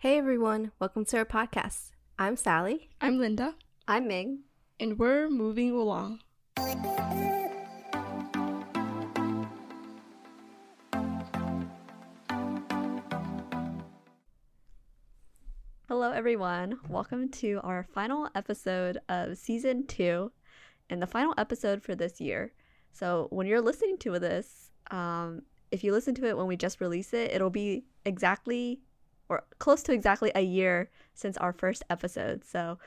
Hey everyone, welcome to our podcast. I'm Sally. I'm Linda, I'm Ming. and we're moving along. Hello, everyone. Welcome to our final episode of season two and the final episode for this year. So, when you're listening to this, um, if you listen to it when we just release it, it'll be exactly or close to exactly a year since our first episode. So,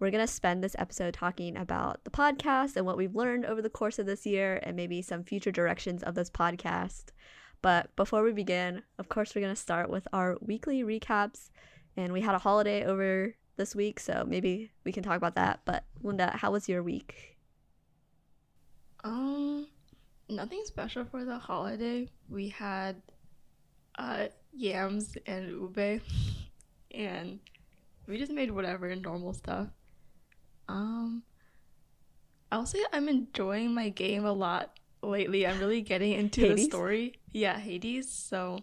we're going to spend this episode talking about the podcast and what we've learned over the course of this year and maybe some future directions of this podcast. But before we begin, of course, we're going to start with our weekly recaps. And we had a holiday over this week, so maybe we can talk about that. But Linda, how was your week? Um, nothing special for the holiday. We had uh yams and ube, and we just made whatever normal stuff. Um, I'll say I'm enjoying my game a lot lately. I'm really getting into the story. Yeah, Hades. So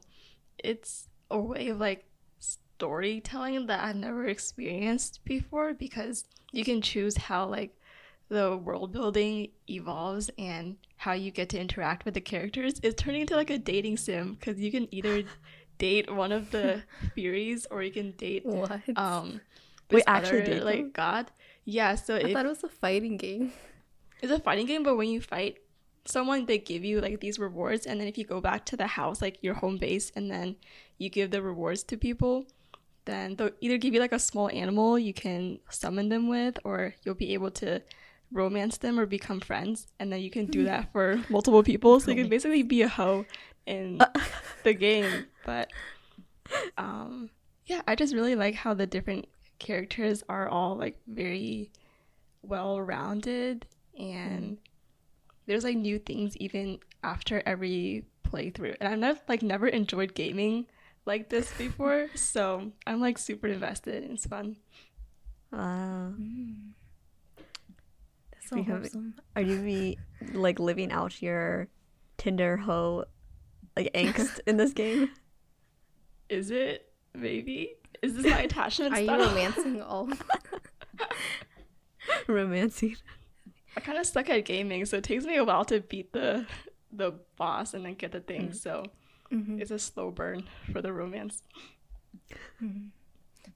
it's a way of like storytelling that I've never experienced before because you can choose how like the world building evolves and how you get to interact with the characters is turning into like a dating sim because you can either date one of the Furies or you can date What? um this actually date like them? god yeah so I it, thought it was a fighting game. it's a fighting game but when you fight someone they give you like these rewards and then if you go back to the house like your home base and then you give the rewards to people then they'll either give you like a small animal you can summon them with or you'll be able to romance them or become friends and then you can do mm. that for multiple people. So you can basically be a hoe in uh. the game. But um yeah i just really like how the different characters are all like very well rounded and mm. there's like new things even after every playthrough. And i've never like never enjoyed gaming like this before so i'm like super invested and it's fun. Wow. That's so Become- wholesome. Are you be like living out your Tinder hoe like angst in this game? is it maybe is this my attachment Are you style? romancing all? Romancing. i kind of suck at gaming so it takes me a while to beat the the boss and then get the thing so Mhm. it's a slow burn for the romance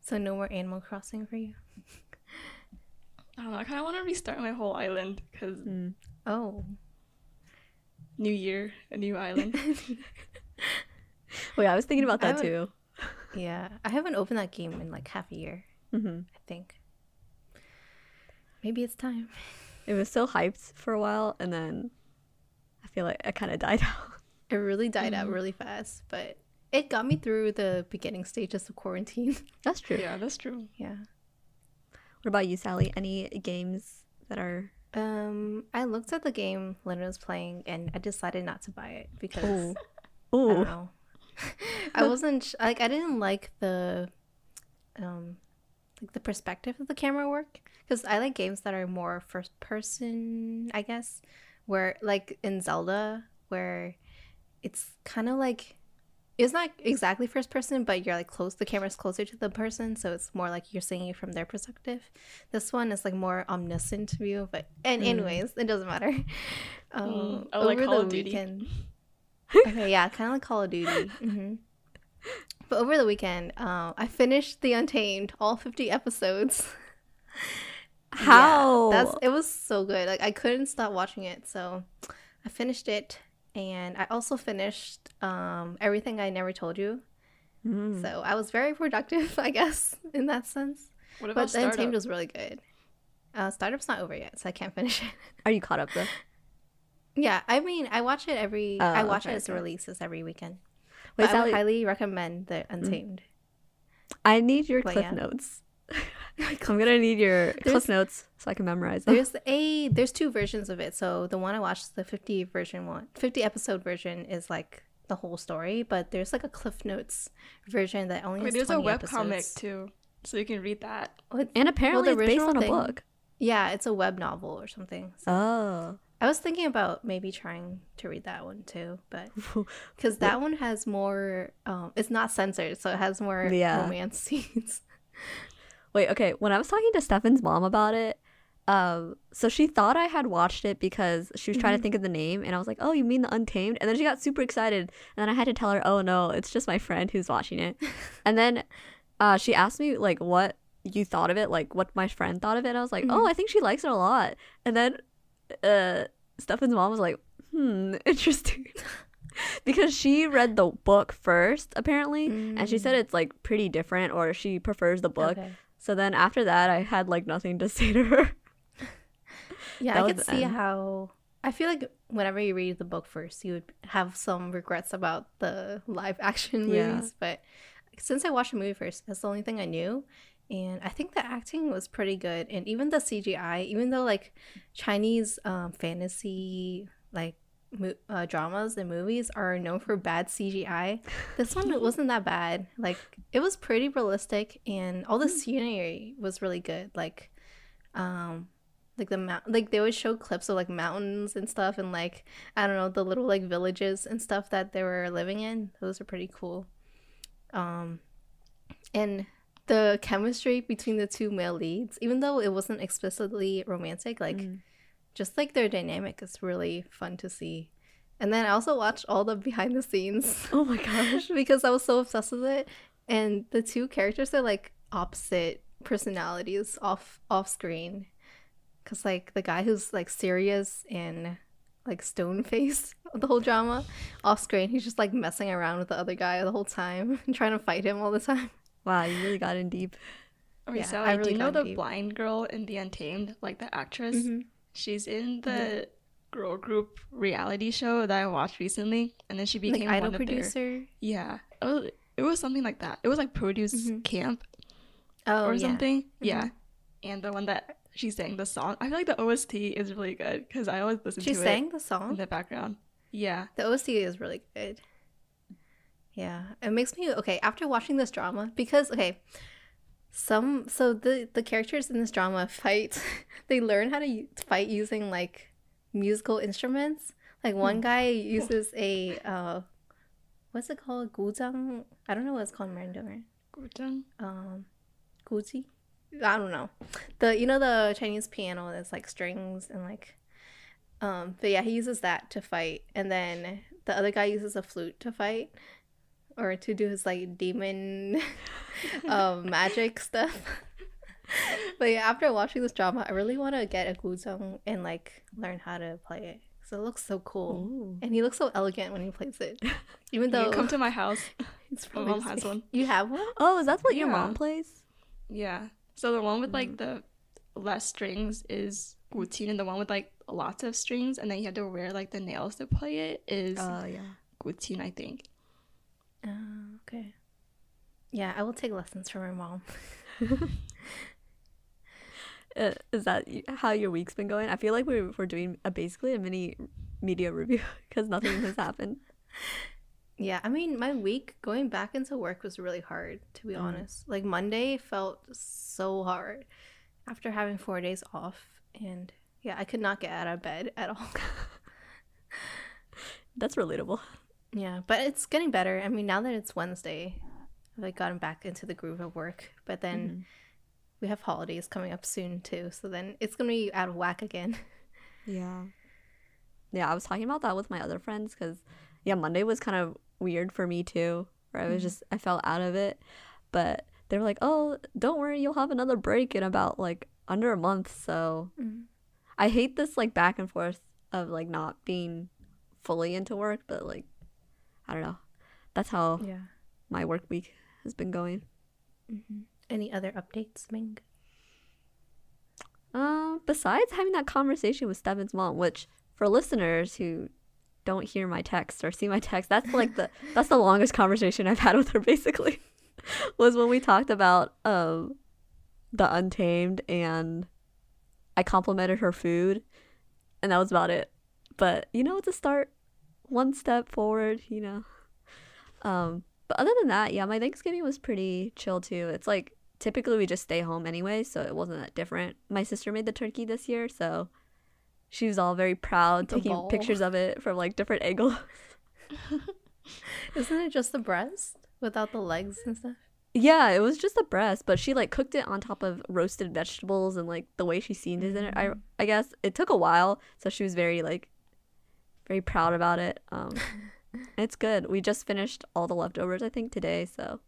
So no more Animal Crossing for you. I don't know i kind of want to restart my whole island because Mm. Oh, new year a new island Wait, I was thinking about that too. yeah. I haven't opened that game in like half a year. hmm I think. Maybe it's time. It was so hyped for a while, and then I feel like it kind of died out. It really died out really fast, but it got me through the beginning stages of quarantine. That's true. yeah that's true yeah. What about you, Sally? Any games that are? Um, I looked at the game Linda was playing, and I decided not to buy it because Ooh. I don't know. I wasn't like I didn't like the um like the perspective of the camera work because I like games that are more first person, I guess, where like in Zelda where it's kind of like it's not exactly first person, but you're like close. The camera's closer to the person, so it's more like you're seeing it from their perspective. This one is like more omniscient view, but and Mm. anyways, it doesn't matter. Um, oh, like Call of Duty. weekend, okay, yeah, kind of like Call of Duty. hmm But over the weekend, uh, I finished The Untamed, all fifty episodes. Yeah, How? that's it was so good. Like I couldn't stop watching it, so I finished it, and I also finished um, everything I never told you. Mm. So I was very productive, I guess, in that sense. what about But The Untamed startup was really good. Uh, Startup's not over yet, so I can't finish it. Are you caught up though? yeah, I mean, I watch it every. Oh, I watch okay, it as okay. releases every weekend. Wait, But I would Sally, highly recommend The Untamed. I need your But cliff yeah. notes. I'm gonna need your cliff There's- notes so I can memorize them. There's a there's two versions of it. So the one I watched, the 50 version one, 50 episode version is like the whole story, but there's like a Cliff Notes version that only Wait, has there's a 20 web comic too so you can read that Well, And apparently the it's based original on a book. yeah, it's a web novel or something. So Oh. I was thinking about maybe trying to read that one too, but because that one has more, um, it's not censored, so it has more Yeah. romance scenes. Wait, okay. When I was talking to Stefan's mom about it, um, so she thought I had watched it because she was trying to Mhm. think of the name, and I was like, "Oh, you mean the Untamed?" And then she got super excited, and then I had to tell her, "Oh no, it's just my friend who's watching it." and then, uh, she asked me like what you thought of it, like what my friend thought of it. And I was like, "Oh, Mhm. I think she likes it a lot." And then, uh, Stefan's mom was like, "Hmm, interesting." because she read the book first apparently and she said it's like pretty different or she prefers the book Okay. So then after that, I had like nothing to say to her. Yeah, That I could see end. how. I feel like whenever you read the book first, you would have some regrets about the live action Yeah. movies. But since I watched the movie first, that's the only thing I knew. And I think the acting was pretty good. And even the CGI, even though like Chinese um, fantasy like uh, dramas and movies are known for bad CGI, this one wasn't that bad. Like it was pretty realistic, and all the scenery was really good. Like, um, like the mount, like they would show clips of like mountains and stuff, and like I don't know the little like villages and stuff that they were living in. Those are pretty cool. Um, and the chemistry between the two male leads, even though it wasn't explicitly romantic, like Mm. Just like their dynamic is really fun to see. And then I also watched all the behind the scenes Oh my gosh. because I was so obsessed with it. And the two characters are like opposite personalities off off screen. Cause like the guy who's like serious and like stone faced the whole drama, off screen he's just like messing around with the other guy the whole time, and trying to fight him all the time. Wow, you really got in deep. Okay, Yeah, Sally, I do really you know the deep. blind girl in The Untamed, like the actress? Mm-hmm. She's in the girl group reality show that I watched recently, and then she Like became idol one of their. producer. Yeah, it was, it was something like that. It was like produce Mhm. camp Oh or yeah. something. Yeah, and the one that she sang the song. I feel like the OST is really good because I always listen She to it. She sang the it in song. the background. Yeah, The OST is really good. Yeah, it makes me okay after watching this drama because okay, some so the the characters in this drama fight. they learn how to fight using like musical instruments. Like one guy uses a uh, what's it called? Guzhang. I don't know what it's called in Mandarin. Guzheng. Um, guzi. I don't know. The you know the Chinese piano that's like strings and like um but yeah, he uses that to fight and then the other guy uses a flute to fight or to do his like demon um magic stuff. but yeah, after watching this drama, I really want to get a guzheng and like learn how to play it cuz it looks so cool. Ooh. And he looks so elegant when he plays it. Even though can come to my house. it's my really mom has one. You have one? Oh, is that what your mom plays? Yeah. So the one with like the less strings is guqin, and the one with like lots of strings, and then you have to wear like the nails to play it is Oh yeah. guqin, I think. Oh, okay. Yeah, I will take lessons from my mom. Uh, is that how your week's been going? I feel like we're we're doing a, basically a mini media review because nothing has happened. Yeah, I mean, my week going back into work was really hard, to be Mm. honest. Like, Monday felt so hard after having four days off. And yeah, I could not get out of bed at all. That's relatable. Yeah, but it's getting better. I mean, now that it's Wednesday, I've like gotten back into the groove of work. But then Mhm. we have holidays coming up soon, too. So then it's going to be out of whack again. Yeah. Yeah, I was talking about that with my other friends because, yeah, Monday was kind of weird for me too, where I was Mhm. just, I felt out of it. But they were like, oh, don't worry, you'll have another break in about like under a month. So I hate this like back and forth of like not being fully into work, but like, I don't know. That's how Yeah. my work week has been going. hmm Any other updates, Ming? Uh, besides having that conversation with Stefan's mom, which for listeners who don't hear my text or see my text, that's like the that's the longest conversation I've had with her basically. was when we talked about um the untamed and I complimented her food and that was about it. But you know it's a start one step forward, you know. Um but other than that, yeah, my Thanksgiving was pretty chill too. It's like typically we just stay home anyway, so it wasn't that different. My sister made the turkey this year, so she was all very proud, The taking ball. pictures of it from like different angles. Isn't it just the breast without the legs and stuff? Yeah, it was just the breast, but she like cooked it on top of roasted vegetables and like the way she seasoned it. I I guess it took a while, so she was very like very proud about it. Um, it's good. We just finished all the leftovers I think today, so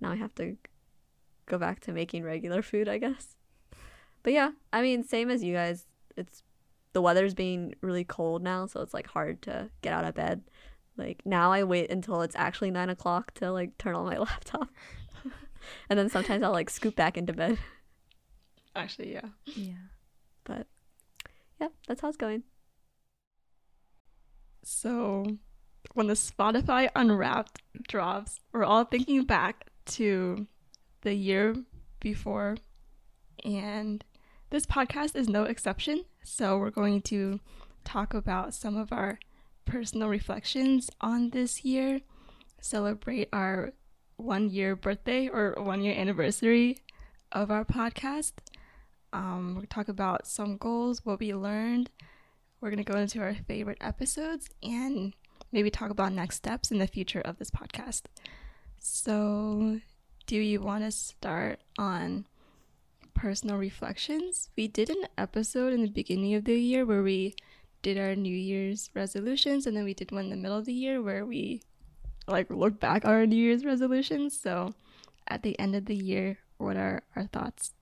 now I have to go back to making regular food, I guess. But yeah, I mean, same as you guys. It's the weather's being really cold now, so it's like hard to get out of bed. Like now, I wait until it's actually nine o'clock to like turn on my laptop, and then sometimes I'll like scoop back into bed. Actually, yeah. Yeah. But yeah, that's how it's going. So, when the Spotify Unwrapped drops, we're all thinking back to the year before, and this podcast is no exception. So, we're going to talk about some of our personal reflections on this year, celebrate our one year birthday or one year anniversary of our podcast. Um, we'll talk about some goals, what we learned, we're going to go into our favorite episodes and maybe talk about next steps in the future of this podcast. So, do you want to start on personal reflections? We did an episode in the beginning of the year where we did our New Year's resolutions, and then we did one in the middle of the year where we like look back on our New Year's resolutions. So, at the end of the year, what are our thoughts?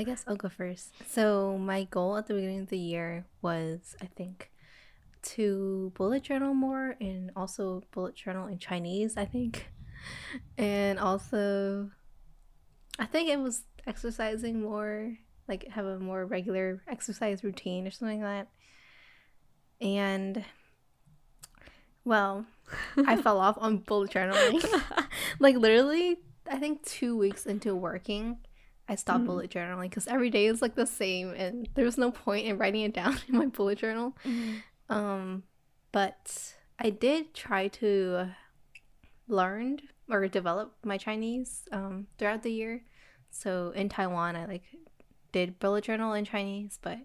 I guess I'll go first. So my goal at the beginning of the year was, I think, to bullet journal more and also bullet journal in Chinese. I think, and also, I think it was exercising more, like have a more regular exercise routine or something like that. And well, I fell off on bullet journaling. like literally, I think two weeks into working, I stopped Mhm. bullet journaling because every day is like the same, and there was no point in writing it down in my bullet journal. Um, but I did try to learn or develop my Chinese um, throughout the year. So in Taiwan, I like did bullet journal in Chinese, but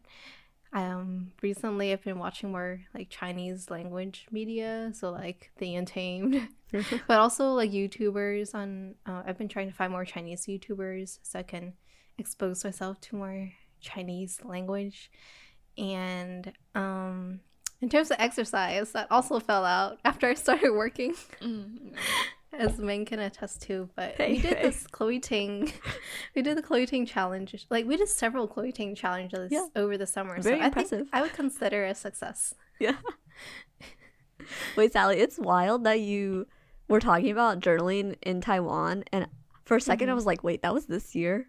um recently I've been watching more like Chinese language media, so like The Untamed, but also like YouTubers on. Uh, I've been trying to find more Chinese YouTubers so I can expose myself to more Chinese language, and um in terms of exercise, that also fell out after I started working, Mm, as Ming can attest to. But Hey, we did hey. this Chloe Ting, we did the Chloe Ting challenge. Like we did several Chloe Ting challenges Yeah. over the summer. Very so I impressive. think I would consider a success. Yeah. Wait, Sally, it's wild that you were talking about journaling in Taiwan, and for a 2nd I Mhm. was like, wait, that was this year.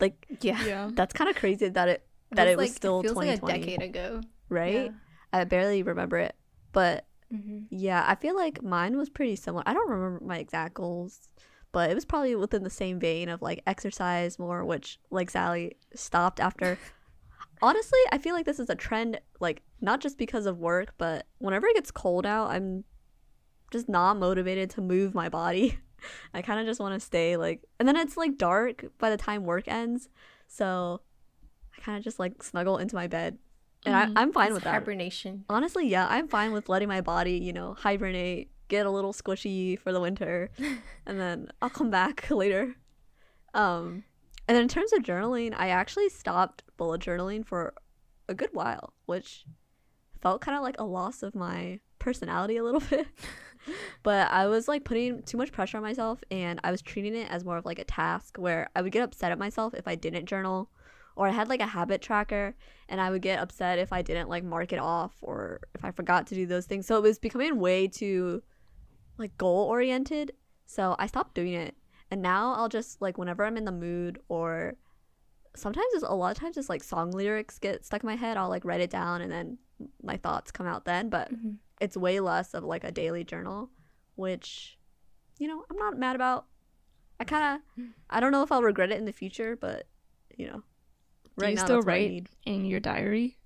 Like Yeah, yeah. that's kind of crazy that it that it was like, still feels like a decade ago. right? I barely remember it, but hmm yeah, I feel like mine was pretty similar. I don't remember my exact goals, but it was probably within the same vein of like exercise more, which like Sally stopped after. Honestly, I feel like this is a trend, like not just because of work, but whenever it gets cold out, I'm just not motivated to move my body. I kind of just want to stay like, and then it's like dark by the time work ends, so I kind of just like snuggle into my bed, and Mhm. I, I'm fine with that. hibernation. Honestly, yeah, I'm fine with letting my body, you know, hibernate, get a little squishy for the winter, and then I'll come back later. Um, and then in terms of journaling, I actually stopped bullet journaling for a good while, which felt kind of like a loss of my personality a little bit. but I was like putting too much pressure on myself, and I was treating it as more of like a task where I would get upset at myself if I didn't journal, or I had like a habit tracker and I would get upset if I didn't like mark it off or if I forgot to do those things. So it was becoming way too like goal oriented. So I stopped doing it. And now I'll just like whenever I'm in the mood or sometimes it's a lot of times it's like song lyrics get stuck in my head. I'll like write it down and then my thoughts come out then, but Mhm. it's way less of like a daily journal, which you know, I'm not mad about. I kind of I don't know if I'll regret it in the future, but you know, right you now still that's what I write in your diary?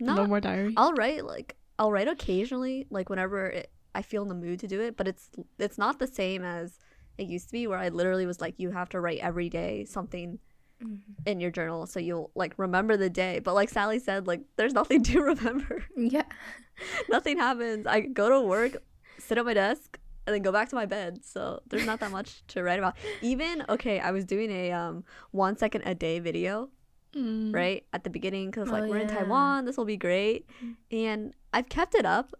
Not no more diary. I'll write like I'll write occasionally, like whenever it, I feel in the mood to do it. But it's it's not the same as it used to be, where I literally was like, you have to write every day something mm-hmm. in your journal so you'll like remember the day. But like Sally said, like there's nothing to remember. Yeah. nothing happens. I go to work, sit at my desk, and then go back to my bed. So there's not that much to write about. Even okay, I was doing a um one second a day video Mm. right at the beginning because Oh, like we're in. Taiwan, this will be great, and I've kept it up,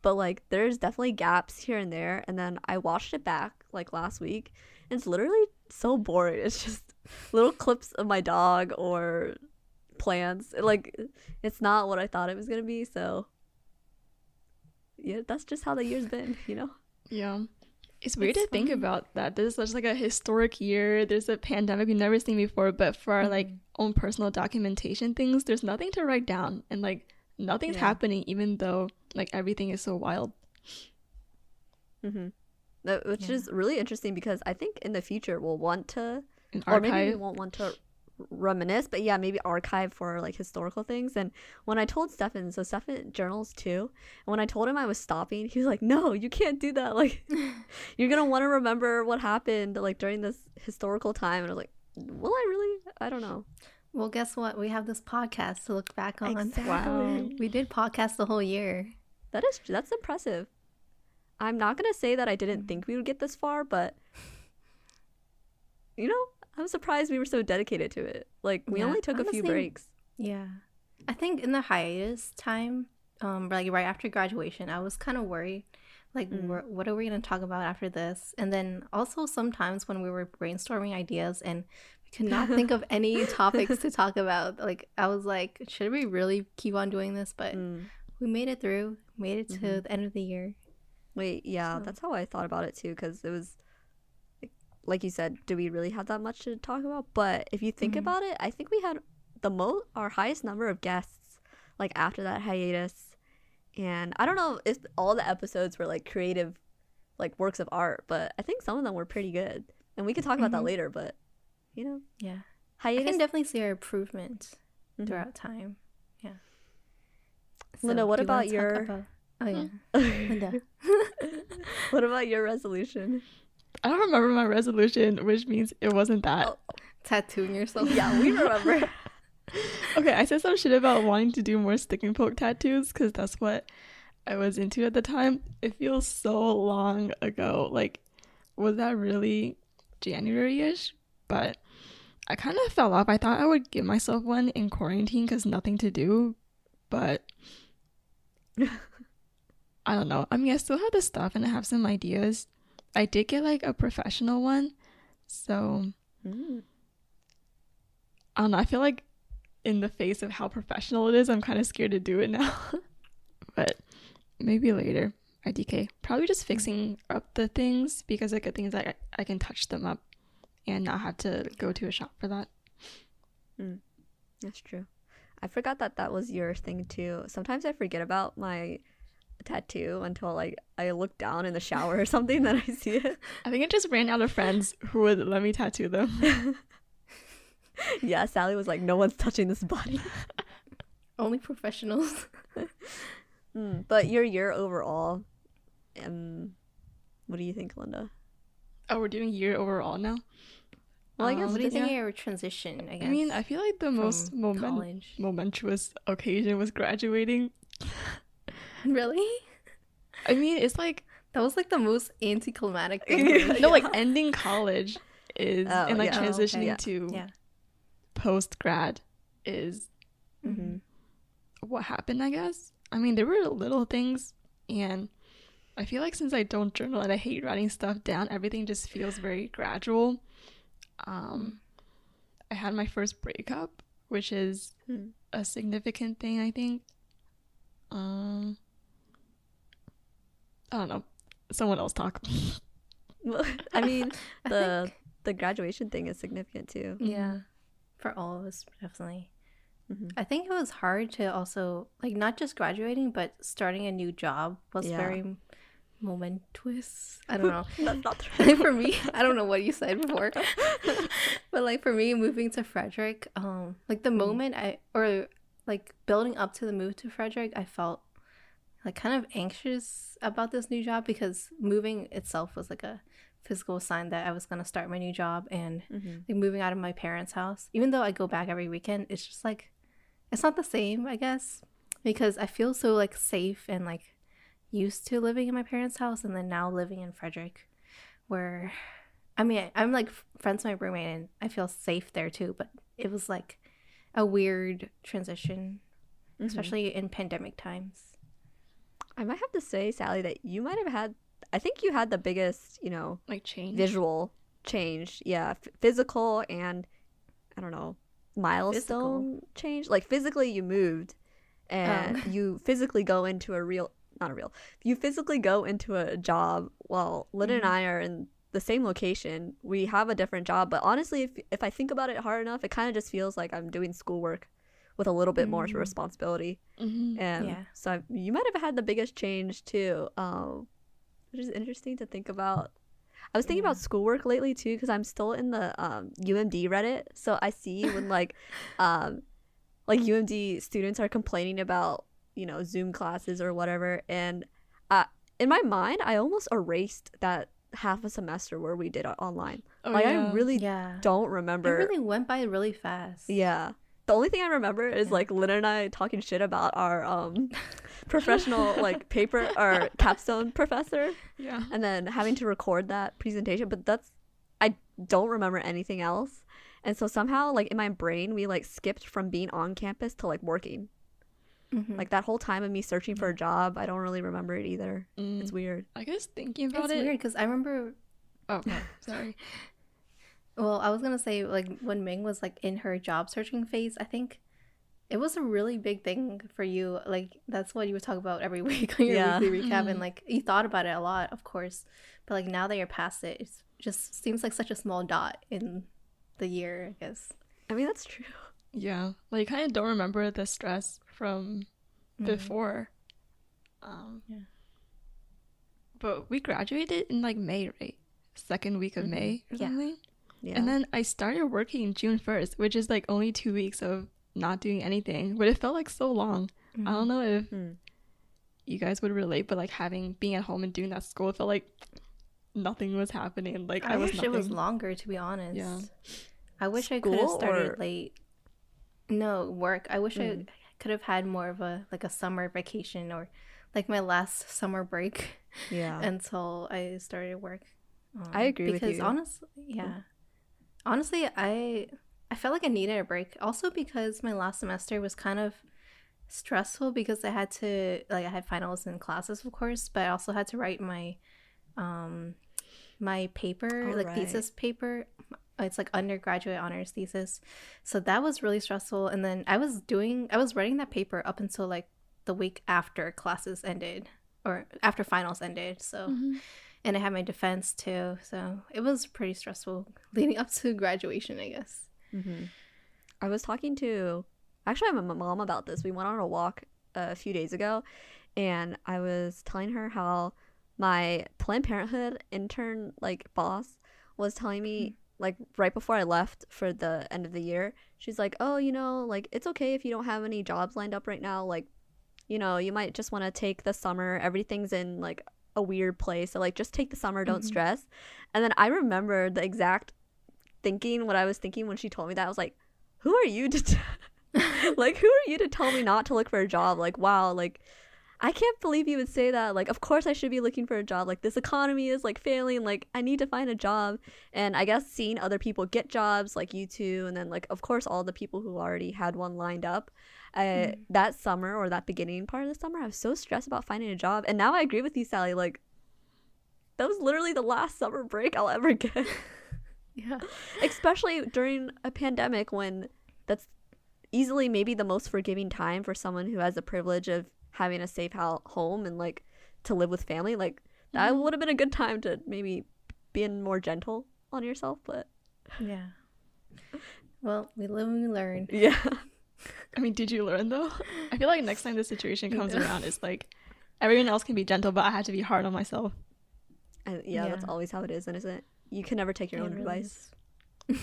but like there's definitely gaps here and there. And then I watched it back like last week, and it's literally so boring. It's just little clips of my dog or plants. Like it's not what I thought it was gonna be. So yeah, that's just how the year's been, you know. Yeah. It's weird It's to think about that. This is such like a historic year. There's a pandemic we've never seen before, but for our like own personal documentation things, there's nothing to write down and like nothing's Yeah. happening even though like everything is so wild. Mm-hmm. Which Yeah. is really interesting because I think in the future we'll want to or maybe we won't want to reminisce, but yeah, maybe archive for like historical things. And when I told Stefan, so Stefan journals too, and when I told him I was stopping, he was like, "No, you can't do that. Like, you're gonna want to remember what happened like during this historical time." And I was like, "Will I really? I don't know." Well, guess what? We have this podcast to look back on. Exactly. Wow. We did podcast the whole year. That is that's impressive. I'm not gonna say that I didn't mm. think we would get this far, but you know, I'm surprised we were so dedicated to it. Like we Yeah, only took a few breaks. Yeah. I think in the hiatus time, um, like right after graduation, I was kind of worried. Like, Mm. what are we going to talk about after this? And then also sometimes when we were brainstorming ideas and we could not think of any topics to talk about, like, I was like, should we really keep on doing this? But Mm. we made it through, made it to Mhm. the end of the year. Wait, yeah, So- that's how I thought about it too, because it was like, you said, do we really have that much to talk about? But if you think Mhm. about it, I think we had the most, our highest number of guests, like after that hiatus. And I don't know if all the episodes were like creative, like works of art, but I think some of them were pretty good. And we can talk about that Mhm. later, but you know, Yeah. I hiatus. can definitely see our improvement Mhm. throughout time. Yeah. Linda, what you about your- about- Oh, yeah. Linda. what about your resolution? I don't remember my resolution, which means it wasn't that. Oh, Tattooing yourself. yeah, we remember. Okay, I said some shit about wanting to do more stick and poke tattoos because that's what I was into at the time. It feels so long ago. Like, was that really January ish? But I kind of fell off. I thought I would give myself one in quarantine because nothing to do. But I don't know. I mean, I still have the stuff and I have some ideas. I did get like a professional one. So Mm. I don't know. I feel like in the face of how professional it is, I'm kind of scared to do it now. but maybe later. IDK. Probably just fixing up the things because the good thing is that I, I can touch them up and not have to go to a shop for that. That's true. I forgot that that was your thing too. Sometimes I forget about my tattoo until like I look down in the shower or something, then I see it. I think I just ran out of friends who would let me tattoo them. yeah, Sally was like, "No one's touching this body." Only professionals. Mm, but your year overall, um, what do you think, Linda? oh, we're doing year overall now. Well, I Um, guess what do you think of your transition? I guess. I mean, I feel like the most moment- momentous occasion was graduating. Really? I mean, it's like That was like the most anticlimactic thing. no, like ending college is Oh, and like yeah. Oh, okay. transitioning Yeah. to yeah. post grad is Mhm. what happened, I guess. I mean, there were little things, and I feel like since I don't journal and I hate writing stuff down, everything just feels very gradual. Um, I had my first breakup, which is Hmm. a significant thing, I think. Um, I don't know. Someone else talk. Well, I mean, I the think- the graduation thing is significant too. yeah, for all of us, definitely. Mhm. I think it was hard to also like not just graduating, but starting a new job was Yeah. very momentous. I don't know. That's not like for me, I don't know what you said before, but like for me, moving to Frederick, um, like the moment I or like building up to the move to Frederick, I felt like kind of anxious about this new job because moving itself was like a physical sign that I was gonna start my new job and Mm-hmm. like moving out of my parents' house. Even though I go back every weekend, it's just like it's not the same, I guess, because I feel so like safe and like used to living in my parents' house, and then now living in Frederick, where I mean I'm like friends with my roommate and I feel safe there too, but it was like a weird transition, Mm-hmm. especially in pandemic times. I might have to say, Sally, that you might have had. I think you had the biggest, you know, Like change. visual change. Yeah, f- physical and I don't know milestone change. Like physically, you moved, and Oh. you physically go into a real, not a real. You physically go into a job. While Lynn and Mhm. I are in the same location, we have a different job. But honestly, if if I think about it hard enough, it kind of just feels like I'm doing schoolwork with a little bit more Mm. responsibility. Mhm. And Yeah. so I, you might have had the biggest change too, um, which is interesting to think about. I was thinking about schoolwork lately too because I'm still in the um, UMD Reddit, so I see when like um, like UMD students are complaining about you know Zoom classes or whatever, and uh, in my mind, I almost erased that half a semester where we did it online. Oh, like yeah. I really Yeah, don't remember. it remember. really went by really fast. Yeah. The only thing I remember is like Lynn and I talking shit about our um professional like paper or capstone professor Yeah. and then having to record that presentation, but that's I don't remember anything else. And so somehow like in my brain we like skipped from being on campus to like working. Mhm. Like that whole time of me searching for a job, I don't really remember it either. Mm. It's weird. I guess thinking about it's it. weird because I remember Oh, sorry. Well, I was gonna say like when Ming was like in her job searching phase, I think it was a really big thing for you. Like that's what you would talk about every week on your Yeah. weekly recap, and like you thought about it a lot, of course. But like now that you're past it, it just seems like such a small dot in the year, I guess. I mean that's true. Yeah. Like, kind of don't remember the stress from Mhm. before. Um, Yeah. But we graduated in like May, right? Second week of Mhm. May or something. Yeah. And then I started working June 1st, which is like only two weeks of not doing anything. But it felt like so long. Mhm. I don't know if Hmm. you guys would relate, but like having being at home and doing that school, it felt like nothing was happening. Like I, I, was wish nothing. it was longer, to be honest. Yeah. I wish I could have started or- late. No, work. I wish Mm. I could have had more of a like a summer vacation or like my last summer break. Yeah. until I started work. Um, I agree with because you. honestly, yeah, honestly, I I felt like I needed a break. Also because my last semester was kind of stressful because I had to like I had finals and classes, of course, but I also had to write my um my paper, Oh, like right. thesis paper. It's like undergraduate honors thesis. So that was really stressful. And then I was doing, I was writing that paper up until like the week after classes ended or after finals ended. So, Mhm. And I had my defense too. So it was pretty stressful leading up to graduation, I guess. hmm I was talking to actually my mom about this. We went on a walk a few days ago, and I was telling her how my Planned Parenthood intern like boss was telling me like right before I left for the end of the year. She's like, "Oh, you know, like it's okay if you don't have any jobs lined up right now. Like, you know, you might just want to take the summer. Everything's in like a weird place, so like just take the summer. Don't Mhm. stress." And then I remember the exact thinking what I was thinking when she told me that. I was like, who are you to t- like who are you to tell me not to look for a job? Like wow, like I can't believe you would say that. Like of course I should be looking for a job. Like this economy is like failing. Like I need to find a job. And I guess seeing other people get jobs like you two and then like of course all the people who already had one lined up. Mm. that summer or that beginning part of the summer, I was so stressed about finding a job. And now I agree with you, Sally. Like that was literally the last summer break I'll ever get Yeah. especially during a pandemic when that's easily maybe the most forgiving time for someone who has the privilege of having a safe ho- home and like to live with family like that Mhm. would have been a good time to maybe being more gentle on yourself but Yeah. Well, we live and we learn. yeah I mean, did you learn though? I feel like next time this situation comes Yeah. around, it's like everyone else can be gentle, but I had to be hard on myself. and yeah, that's always how it is and isn't it you can never take your It own really advice.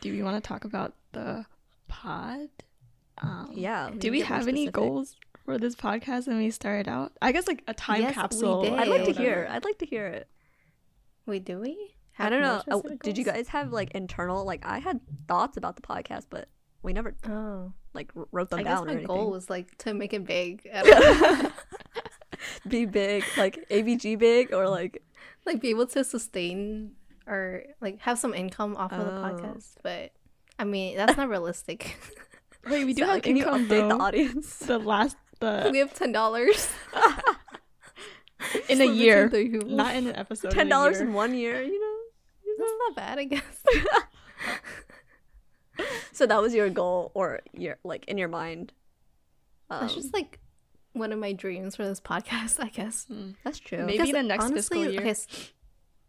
Do we want to talk about the pod? Um, yeah Do we have any goals for this podcast when we started out? I guess like a time Yes, we capsule. did. I'd like to hear. I'd like to hear it. Wait, do we? I don't know. Oh, did you guys have like internal like I had thoughts about the podcast, but we never Oh, like wrote them I guess down my or anything. goal was like to make it big. I don't know. Be big, like ABG big, or like like be able to sustain or like have some income off of the Oh. podcast. But I mean, that's not realistic. Wait, we do Sally, have can you income update the audience? The last the we have ten dollars in a year, Not in an episode. Ten dollars year. in one year, you know. that's not bad, I guess. So that was your goal, or your like in your mind. Um, That's just like one of my dreams for this podcast, I guess. Hmm. that's true. Maybe the next honestly, fiscal year.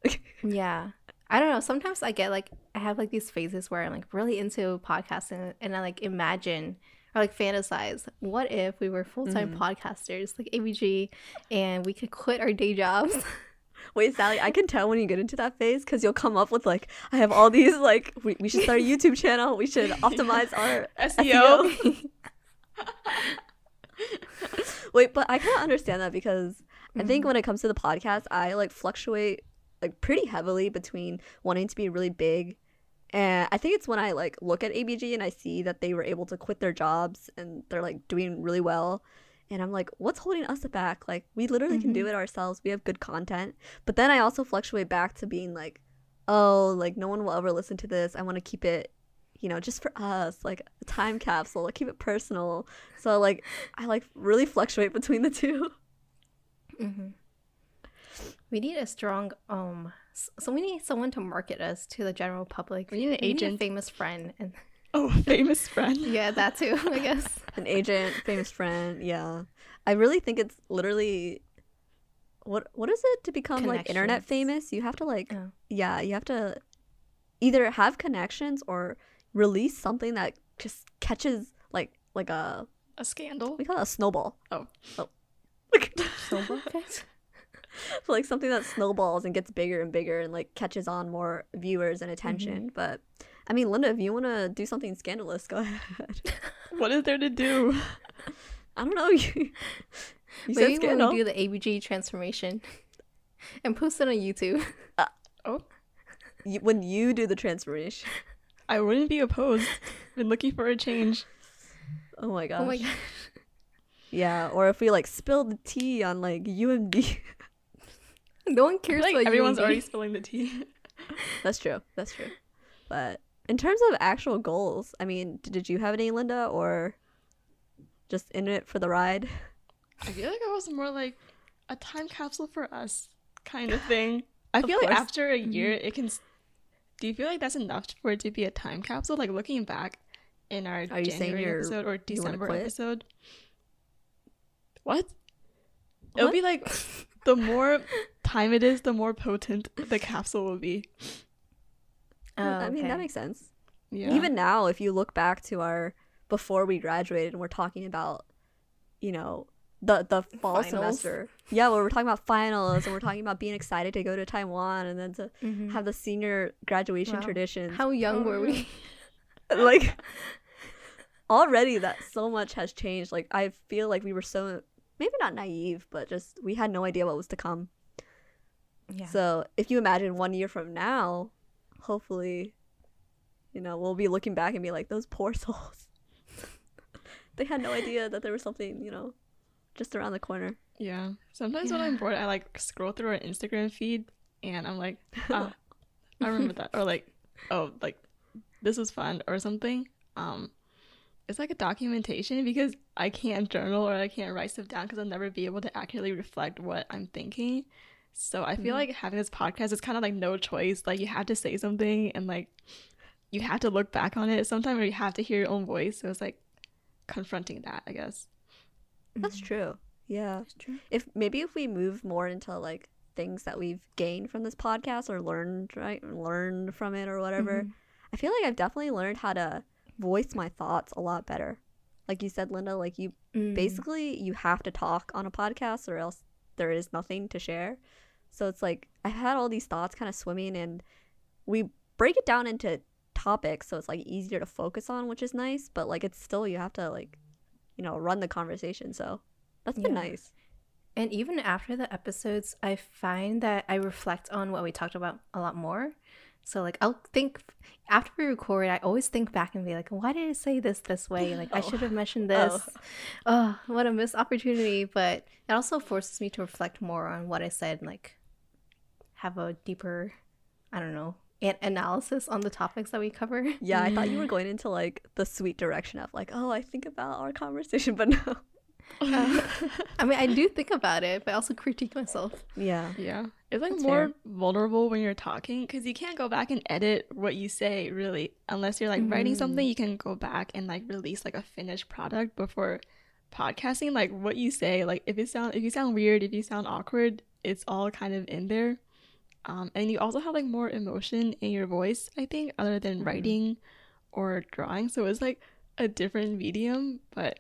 okay, yeah. I don't know. Sometimes I get like I have like these phases where I'm like really into podcasting and I like imagine or like fantasize. What if we were full time Mhm. podcasters like ABG and we could quit our day jobs? Wait, Sally, I can tell when you get into that phase because you'll come up with like, I have all these like, we, we should start a YouTube channel. We should optimize our SEO. SEO. Wait, but I kind of understand that because I think Mhm. when it comes to the podcast, I like fluctuate like pretty heavily between wanting to be really big. And I think it's when I like look at ABG and I see that they were able to quit their jobs and they're like doing really well. And I'm like, what's holding us back? Like, we literally can do it ourselves. We have good content. But then I also fluctuate back to being like, oh, like, no one will ever listen to this. I want to keep it, you know, just for us, like a time capsule, like, keep it personal. So, like, I like really fluctuate between the two. Mhm. We need a strong um. So we need someone to market us to the general public. We need an agent. a famous friend, and Oh, famous friend. yeah, that too. I guess. An agent, famous friend. Yeah. I really think it's literally. What what is it to become like internet famous? You have to like Oh. yeah, you have to either have connections or release something that just catches like like a A scandal. we call it a snowball. Oh. oh. Like Snowball effect. like something that snowballs and gets bigger and bigger and like catches on more viewers and attention. Mm-hmm. But I mean, Linda, if you want to do something scandalous, go ahead. What is there to do? I don't know. You, Maybe when scandal. we do the ABG transformation and post it on YouTube. Uh, oh, You- when you do the transformation. I wouldn't be opposed. Been looking for a change. Oh my gosh. Oh my god. Yeah, or if we like spill the tea on like UMD. No one cares like about everyone's UMD. already spilling the tea. That's true. That's true. But in terms of actual goals, I mean, did you have any, Linda, or just in it for the ride? I feel like I was more like a time capsule for us kind of thing. I Of feel like after a mm-hmm. year, it can. Do you feel like that's enough for it to be a time capsule? Like looking back in our Are you January you're- episode or December episode? What? It'll What? be like the more time it is, the more potent the capsule will be. Oh, I mean, that makes sense. Yeah. Even now, if you look back to our before we graduated and we're talking about, you know, the the fall Finals. semester. Yeah, well, we're talking about finals and we're talking about being excited to go to Taiwan and then to Mhm. have the senior graduation Wow. traditions. How young were we? like already that so much has changed like i feel like we were so maybe not naive but just we had no idea what was to come Yeah. so if you imagine one year from now hopefully you know we'll be looking back and be like those poor souls they had no idea that there was something you know just around the corner Yeah. Sometimes when I'm bored, I like scroll through our Instagram feed and I'm like, ah, I remember that. Or like, oh, like this was fun or something. Um, it's like a documentation because I can't journal or I can't write stuff down because I'll never be able to accurately reflect what I'm thinking. So I feel Mhm. like having this podcast is kind of like no choice. Like you have to say something and like you have to look back on it sometime or you have to hear your own voice. So it's like confronting that, I guess. that's Mhm. true yeah That's true. if maybe if we move more into like things that we've gained from this podcast or learned right learned from it or whatever Mhm. i feel like i've definitely learned how to voice my thoughts a lot better like you said linda like you Mm. basically you have to talk on a podcast or else there is nothing to share so it's like I've had all these thoughts kind of swimming and we break it down into topics so it's like easier to focus on which is nice but like it's still you have to like you know, run the conversation. So that's been Yeah. nice. And even after the episodes, I find that I reflect on what we talked about a lot more. So like I'll think after we record, I always think back and be like, why did I say this this way? Like I Oh. should have oh. mentioned Oh. this. Oh. what a missed opportunity! But it also forces me to reflect more on what I said, and like have a deeper, I don't know, an- analysis on the topics that we cover. Yeah, I thought you were going into like the sweet direction of like, oh, I think about our conversation, but no. Uh, I mean, I do think about it, but I also critique myself. Yeah. Yeah. It's like That's more fair. vulnerable when you're talking because you can't go back and edit what you say, really. Unless you're like writing something, you can go back and like release like a finished product before podcasting. Like what you say, like if it sound if you sound weird, if you sound awkward, it's all kind of in there. Um, and you also have like more emotion in your voice, I think, other than writing or drawing. So it's like a different medium, but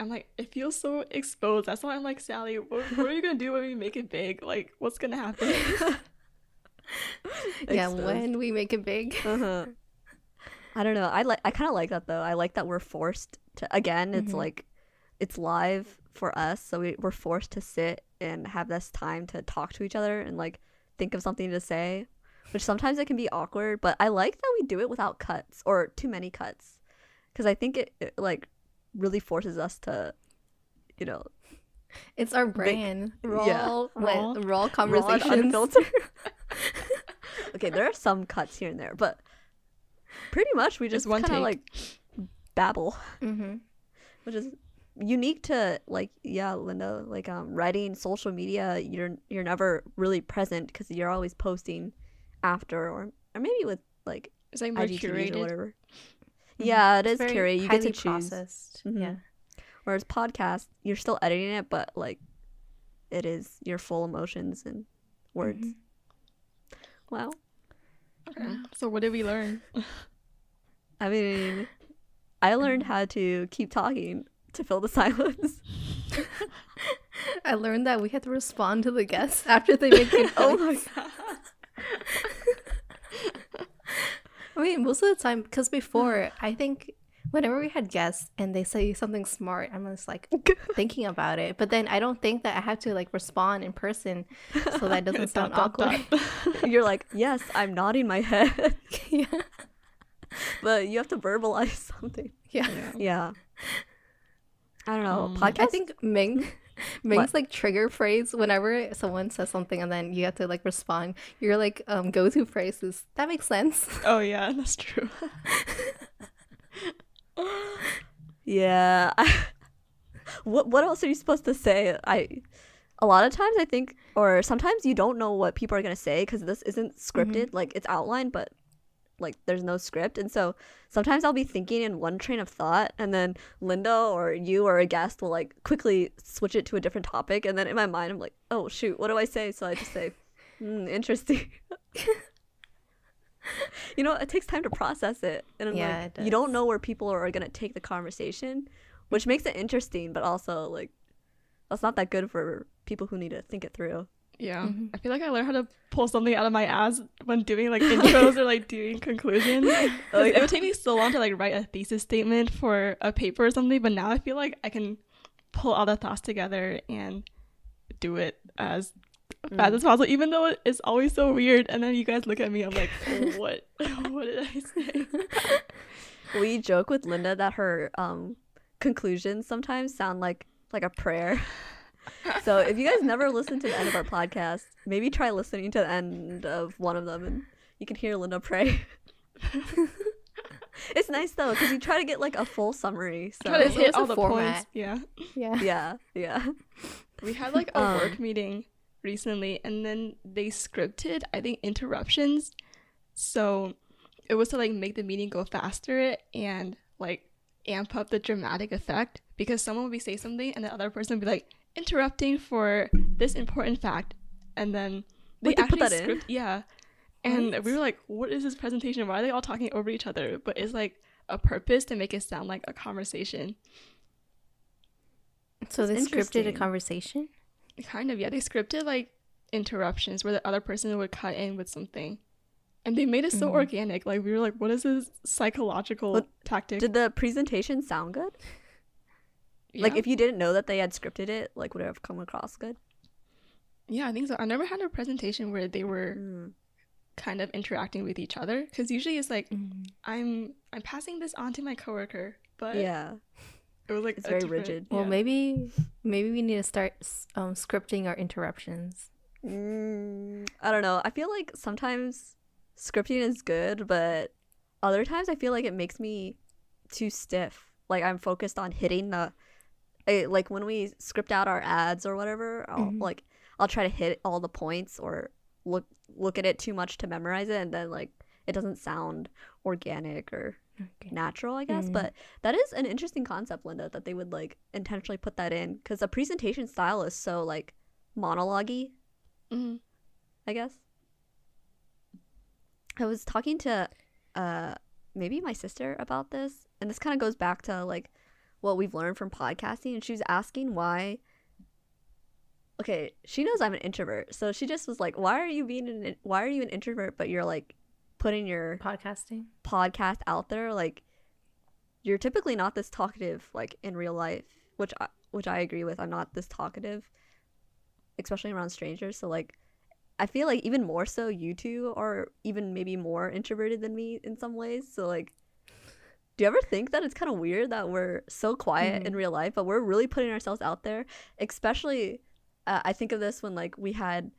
I'm like, it feels so exposed. That's why I'm like, Sally, what, what are you gonna do when we make it big? Like, what's gonna happen? Yeah, when we make it big. Uh-huh. I don't know. I like I kind of like that though. I like that we're forced to again, it's Mhm. like it's live for us, so we, we're forced to sit and have this time to talk to each other and like think of something to say, which sometimes it can be awkward, but I like that we do it without cuts or too many cuts. Cuz I think it, it like really forces us to you know, It's our brand. Raw, yeah. raw, Raw. conversations. okay, there are some cuts here and there, but pretty much we just kind of like babble, hmm which is unique to like yeah, Linda. Like um, writing social media, you're you're never really present because you're always posting after or or maybe with like It's like more IGTVs or curated. whatever. Yeah, it is Very. You get to choose. processed. Mhm. Yeah. Whereas podcast, you're still editing it, but like it is your full emotions and words. Mhm. Wow. Okay. So what did we learn? I mean, I learned how to keep talking to fill the silence. I learned that we had to respond to the guests after they make good oh my god. I mean, most of the time, because before, I think whenever we had guests and they say something smart, I'm just like thinking about it. But then I don't think that I have to like respond in person so that doesn't sound Dot, dot, awkward. dot. You're like, yes, I'm nodding my head, yeah. but you have to verbalize something. Yeah. Yeah. Yeah. I don't know. Um, podcast. I think Ming What? like trigger phrase whenever someone says something and then you have to like respond. Your like um go to phrase is that makes sense. Oh yeah, that's true. Yeah. what what else are you supposed to say? I a lot of times I think or sometimes you don't know what people are going to say cuz this isn't scripted. Like it's outlined but like there's no script. And so sometimes I'll be thinking in one train of thought and then Linda or you or a guest will like quickly switch it to a different topic and then in my mind I'm like, "Oh shoot, what do I say?" So I just say, hmm, interesting." you know, it takes time to process it. And I'm Yeah, like, you don't know where people are going to take the conversation, which makes it interesting, but also like that's not that good for people who need to think it through. Yeah. Mhm. I feel like I learned how to pull something out of my ass when doing like intros or like doing conclusions. Oh, It would take me so long to like write a thesis statement for a paper or something, but now I feel like I can pull all the thoughts together and do it as fast as possible, even though it's always so weird. And then you guys look at me, I'm like, what? what did I say? We joke with Linda that her um conclusions sometimes sound like like a prayer. So if you guys never listen to the end of our podcast, maybe try listening to the end of one of them and you can hear Linda pray. it's nice though because you try to get like a full summary. So Try to It's hit almost all the format. points. Yeah. Yeah. yeah, yeah. We had like a Um, work meeting recently, and then they scripted, I think, interruptions. So it was to like make the meeting go faster and like amp up the dramatic effect because someone would be say something and the other person would be like interrupting for this important fact, and then they Wait, they put actually that in? script, yeah. And What? we were like, "What is this presentation? Why are they all talking over each other?" But it's like a purpose to make it sound like a conversation. So they scripted a conversation. Kind of, yeah. They scripted like interruptions where the other person would cut in with something. And they made it so Mhm. organic. Like we were like, what is this psychological But tactic? Did the presentation sound good? Like if you didn't know that they had scripted it, like would it have come across good? Yeah, I think so. I never had a presentation where they were Mm. kind of interacting with each other because usually it's like Mm-hmm. I'm I'm passing this on to my coworker, but Yeah. it was like It's very different- rigid. Well, maybe maybe we need to start um, scripting our interruptions. Mm, I don't know. I feel like sometimes scripting is good, but other times I feel like it makes me too stiff. Like I'm focused on hitting the I, like when we script out our ads or whatever, I'll Mhm. like I'll try to hit all the points or look look at it too much to memorize it and then like it doesn't sound organic or Okay. natural, I guess. Mm. But that is an interesting concept, Linda, that they would like intentionally put that in because the presentation style is so like monologue Mhm. I guess. I was talking to uh maybe my sister about this, and this kind of goes back to like what we've learned from podcasting, and she was asking why Okay, she knows I'm an introvert. So she just was like, "Why are you being an why are you an introvert but you're like putting your Podcasting. podcast out there like you're typically not this talkative like in real life which I, which I agree with I'm not this talkative especially around strangers so like I feel like even more so you two are even maybe more introverted than me in some ways so like do you ever think that it's kind of weird that we're so quiet in real life but we're really putting ourselves out there especially uh, I think of this when like we had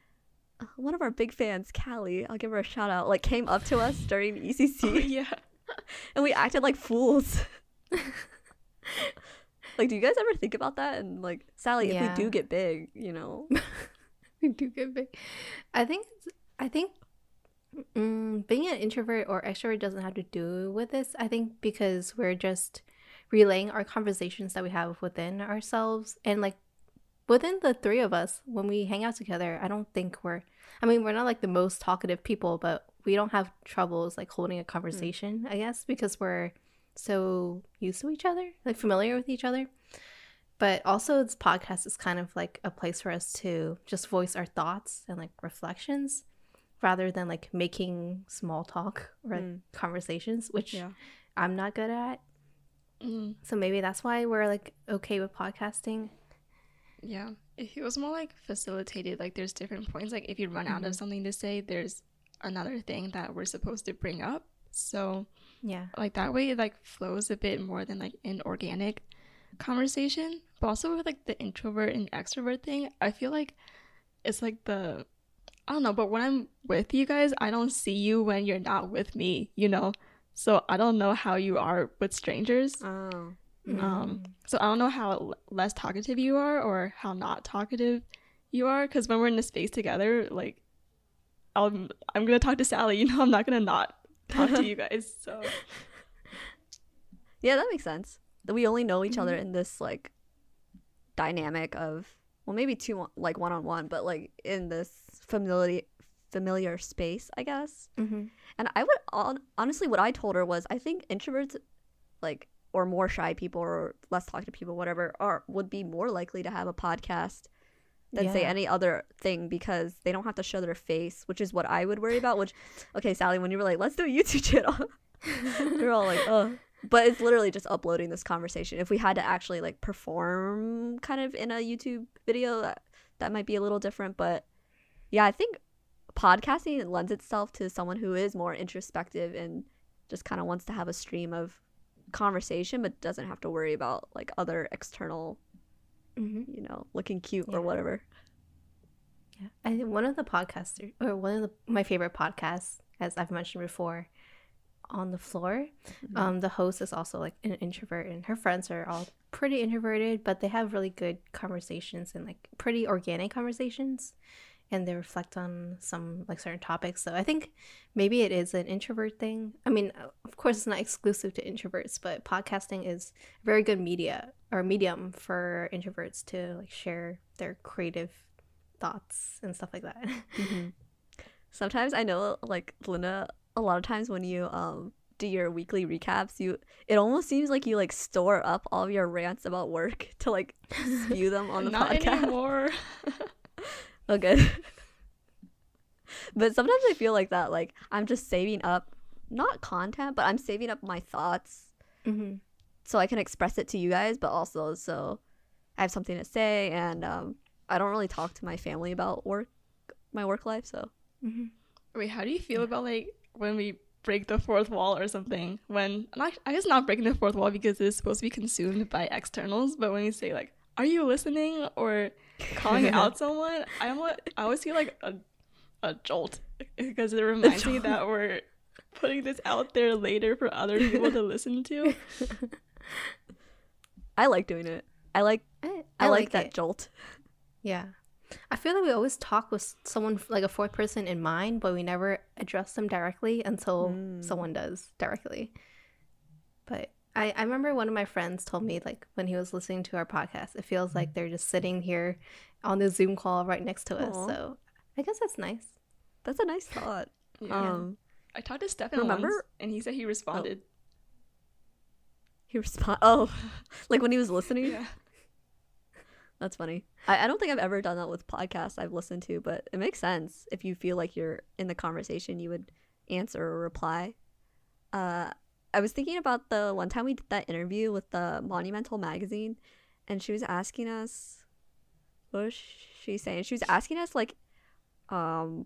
uh, one of our big fans, Callie, I'll give her a shout out, like came up to us during ECC Oh, yeah. and we acted like fools. like, do you guys ever think about that? And like, Sally, if we do get big, you know, we do get big. I think it's- I think mm, being an introvert or extrovert doesn't have to do with this. I think because we're just relaying our conversations that we have within ourselves and like within the three of us when we hang out together. I don't think we're. I mean, we're not like the most talkative people, but we don't have troubles like holding a conversation. I guess because we're so used to each other, like familiar with each other but also this podcast is kind of like a place for us to just voice our thoughts and like reflections rather than like making small talk or Mm. conversations which Yeah. i'm not good at Mhm. so maybe that's why we're like okay with podcasting Yeah. It feels more like facilitated. Like there's different points. Like if you run out of something to say, there's another thing that we're supposed to bring up. So yeah like that way it like flows a bit more than like an organic conversation. But also with like the introvert and extrovert thing, I feel like it's like the I don't know, but when I'm with you guys, I don't see you when you're not with me, you know? So I don't know how you are with strangers. oh, mm-hmm. Um, so I don't know how l- less talkative you are or how not talkative you are. Because when we're in a space together, like, I'm I'm gonna talk to Sally. You know, I'm not gonna not talk to you guys. So yeah, that makes sense. That we only know each other mm-hmm. in this like dynamic of well, maybe two like one on one, but like in this familiar familiar space, I guess. hmm And I would hon- honestly, what I told her was, I think introverts, like, or more shy people or less talkative people, whatever, are would be more likely to have a podcast than say any other thing because they don't have to show their face, which is what I would worry about. Which, okay, Sally, when you were like, let's do a YouTube channel, we are all like, oh. But it's literally just uploading this conversation. If we had to actually like perform kind of in a YouTube video, that, that might be a little different. But yeah, I think podcasting lends itself to someone who is more introspective and just kind of wants to have a stream of conversation but doesn't have to worry about like other external hmm you know looking cute Yeah. or whatever Yeah, I think one of the podcasters, or one of the, my favorite podcasts, as I've mentioned before, on the floor. Mhm. Um, the host is also like an introvert, and her friends are all pretty introverted, but they have really good conversations and like pretty organic conversations, and they reflect on some like certain topics. So I think maybe it is an introvert thing. I mean, of course, it's not exclusive to introverts, but podcasting is a very good media or medium for introverts to like share their creative thoughts and stuff like that. Mhm. sometimes i know like linda a lot of times when you um do your weekly recaps you it almost seems like you like store up all of your rants about work to like spew them on the not podcast anymore. Oh, good. but sometimes I feel like that. Like I'm just saving up, not content, but I'm saving up my thoughts hmm so I can express it to you guys, but also so I have something to say, and um, I don't really talk to my family about work, my work life. So Mm-hmm. Wait, how do you feel about like when we break the fourth wall or something? When not, I guess not breaking the fourth wall because it's supposed to be consumed by externals, but when we say like, "Are you listening?" or calling out someone, I almost, I always feel like a a jolt because it reminds me that we're putting this out there later for other people to listen to. I like doing it. I like I, I, like, that it. jolt. Yeah. I feel like we always talk with someone like a fourth person in mind, but we never address them directly until Mm. someone does directly. But I, I remember one of my friends told me like when he was listening to our podcast, it feels like they're just sitting here on the Zoom call right next to us. So I guess that's nice. That's a nice thought. Yeah. Um, I talked to Stefan remember- once, and he said he responded. he respond. Oh, like when he was listening. Yeah. That's funny. I, I don't think I've ever done that with podcasts I've listened to, but it makes sense. If you feel like you're in the conversation, you would answer or reply. Uh, I was thinking about the one time we did that interview with the Monumental magazine, and she was asking us, what was she saying? She was asking us like, um,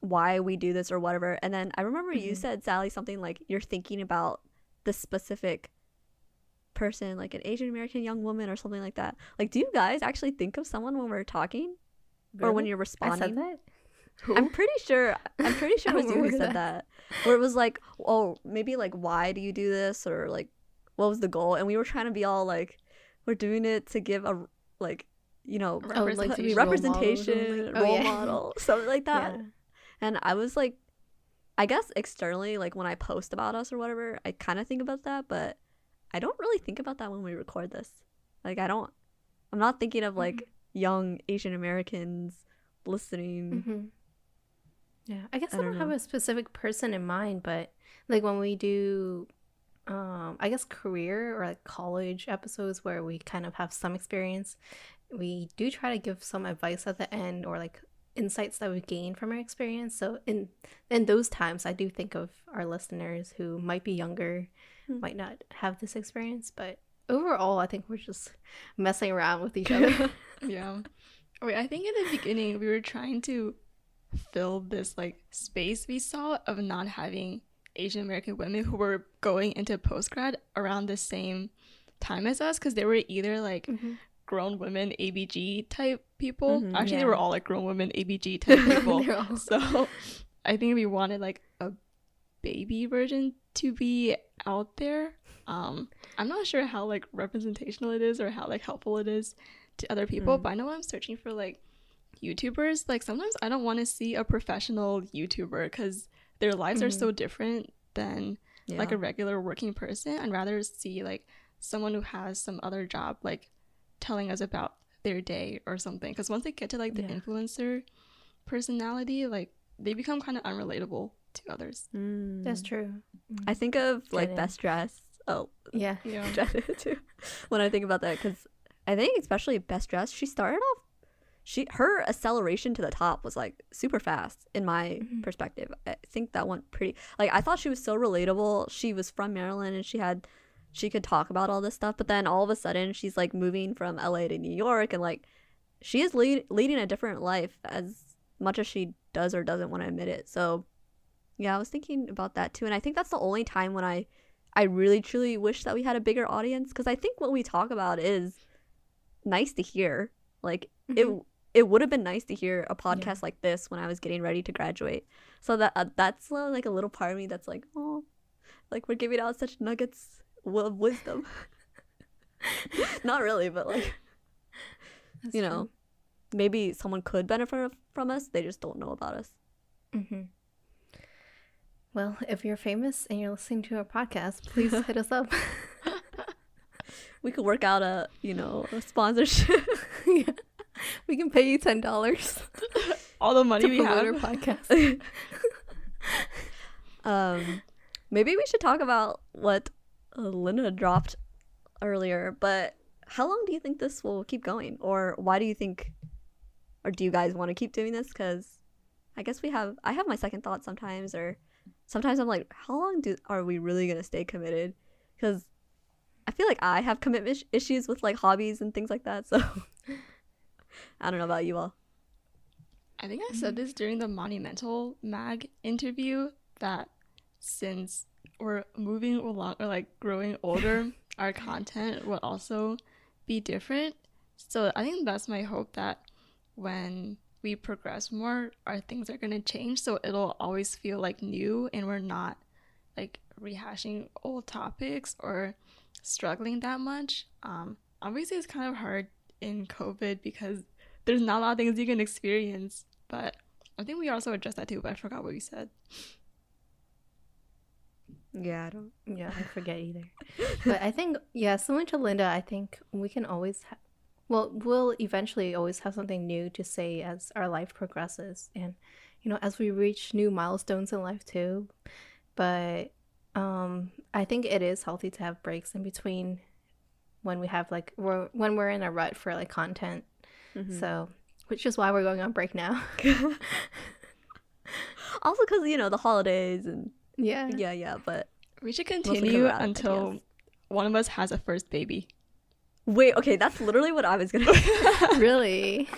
why we do this or whatever. And then I remember you Mhm. said Sally something like you're thinking about the specific person, like an Asian American young woman or something like that. Like, do you guys actually think of someone when we're talking or when you're I responding? said that. I'm pretty sure. I'm pretty sure it was you who said that. Where it was like, oh, maybe like, why do you do this, or like, what was the goal? And we were trying to be all like, we're doing it to give a like, you know, Oh, like to be Representation. role model or something? representation, Oh, role yeah. model, something like that. Yeah. And I was like, I guess externally, like when I post about us or whatever, I kind of think about that, but I don't really think about that when we record this. Like, I don't, I'm not thinking of like young Asian Americans listening. hmm Yeah, I guess I I, don't, don't have a specific person in mind, but like when we do, um, I guess career or like college episodes where we kind of have some experience, we do try to give some advice at the end or like insights that we've gained from our experience. So in in those times, I do think of our listeners who might be younger, Hmm. might not have this experience, but overall, I think we're just messing around with each other. Yeah. Wait, I think in the beginning we were trying to fill this like space we saw of not having Asian American women who were going into post grad around the same time as us because they were either like Mhm. grown women ABG type people. Mhm, Actually, they were all like grown women ABG type people. All- so I think we wanted like a baby version to be out there. Um, I'm not sure how like representational it is or how like helpful it is to other people, Mm. but I know I'm searching for like YouTubers. Like sometimes I don't want to see a professional YouTuber because their lives are Mhm. so different than Yeah. like a regular working person. I'd rather see like someone who has some other job, like telling us about their day or something. Because once they get to like the Yeah. influencer personality, like they become kind of unrelatable to others. That's Mm. true. I think of like Get bestdressed. Oh, Yeah. Yeah. Too. When I think about that, because I think especially bestdressed, she started off. She her acceleration to the top was like super fast in my Mhm. perspective. I think that went pretty. Like I thought she was so relatable. She was from Maryland and she had she could talk about all this stuff. But then all of a sudden she's like moving from LA to New York and like she is lead, leading a different life as much as she does or doesn't want to admit it. So yeah, I was thinking about that too, and I think that's the only time when I I really truly wish that we had a bigger audience because I think what we talk about is nice to hear. Like it Mhm. It would have been nice to hear a podcast like this when I was getting ready to graduate. So that uh, that's uh, like a little part of me that's like, oh, like we're giving out such nuggets of wisdom. Not really, but like That's you know, maybe someone could benefit from us. They just don't know about us. Mm-hmm. Well, if you're famous and you're listening to our podcast, please hit us up. We could work out a you know a sponsorship. yeah. We can pay you ten dollars All the money to we have. our podcast. um, maybe we should talk about what Linda dropped earlier. But how long do you think this will keep going, or why do you think, or do you guys want to keep doing this? Because I guess we have. I have my second thoughts sometimes, or sometimes I'm like, how long do are we really gonna stay committed? Because I feel like I have commitment issues with like hobbies and things like that. So I don't know about you all. I think I said this during the Monumental Mag interview that since we're moving along or like growing older, our content will also be different. So I think that's my hope that when we progress more, our things are gonna change. So it'll always feel like new and we're not like rehashing old topics or struggling that much. Um, obviously, it's kind of hard in COVID because there's not a lot of things you can experience. But I think we also addressed that too. But I forgot what we said. Yeah, I don't. Yeah, I forget either. but I think, yeah, similar to Linda, I think we can always, ha- well, we'll eventually always have something new to say as our life progresses and, you know, as we reach new milestones in life too. But um, I think it is healthy to have breaks in between when we have like, we're, when we're in a rut for like content. Mhm. So, which is why we're going on break now. also, because you know the holidays and yeah. yeah, yeah. But We should continue we're until ideas. one of us has a first baby. wait, okay, that's literally what I was gonna. really?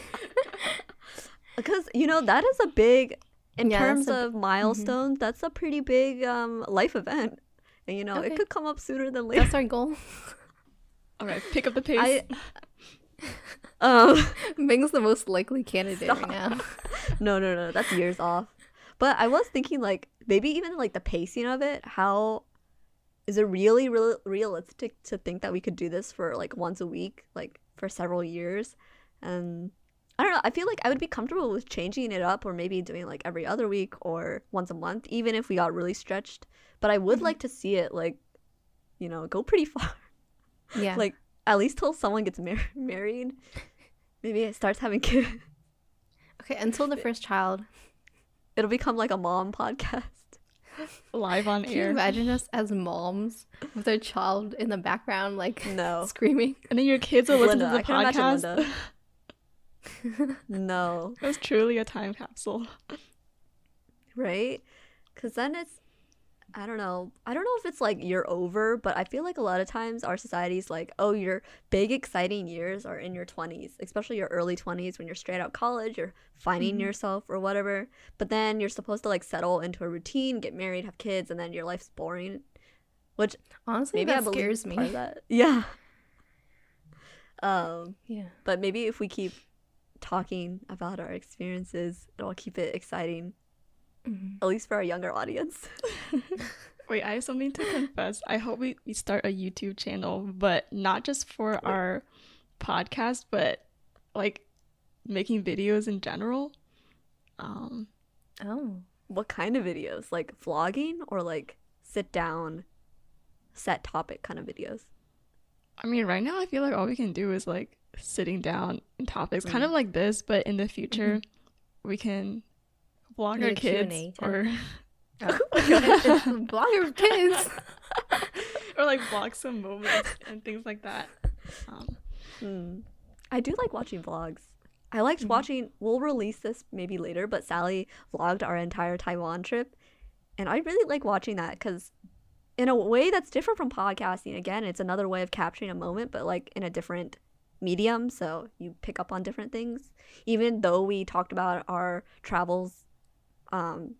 Because you know that is a big, in Yeah, that's terms a bi- of milestones, that's a pretty big um life event, and you know Okay. it could come up sooner than later. That's our goal. All right, pick up the pace. I um Ming's the most likely candidate Stop. right now. no no no that's years off, but I was thinking like maybe even like the pacing of it. How is it really real realistic to think that we could do this for like once a week, like for several years, and I don't know. I feel like I would be comfortable with changing it up or maybe doing like every other week or once a month, even if we got really stretched. But I would Mhm. like to see it like, you know, go pretty far. Yeah. Like at least till someone gets mar- married. Maybe it starts having kids. okay, until the first child. It'll become like a mom podcast. Live on Can you air. imagine us as moms with their child in the background, like No. screaming? And then your kids will listen Linda, to the can imagine podcast. No. it was truly a time capsule. right? Because then it's, I don't know. I don't know if it's like you're over, but I feel like a lot of times our society's like, oh, your big exciting years are in your 20s, especially your early 20s when you're straight out of college, you're finding Mhm. yourself or whatever. But then you're supposed to like settle into a routine, get married, have kids, and then your life's boring. Which Honestly, maybe that scares is part of me. that. Yeah. Um, Yeah. but maybe if we keep talking about our experiences, it'll keep it exciting, Mhm. at least for our younger audience. Wait, I have something to confess. I hope we, we start a YouTube channel, but not just for our podcast, but like making videos in general. Um, Oh. what kind of videos? Like vlogging or like sit down, set topic kind of videos? I mean, right now I feel like all we can do is like sitting down and topics, kind Mm. of like this, but in the future we can vlog Like our a kids or oh. Blogger kids. or like vlog some moments and things like that. Um, Hmm. I do like watching vlogs. I liked Mhm. watching. We'll release this maybe later, but Sally vlogged our entire Taiwan trip, and I really like watching that because, in a way that's different from podcasting. Again, it's another way of capturing a moment, but like in a different medium. So you pick up on different things. Even though we talked about our travels, um,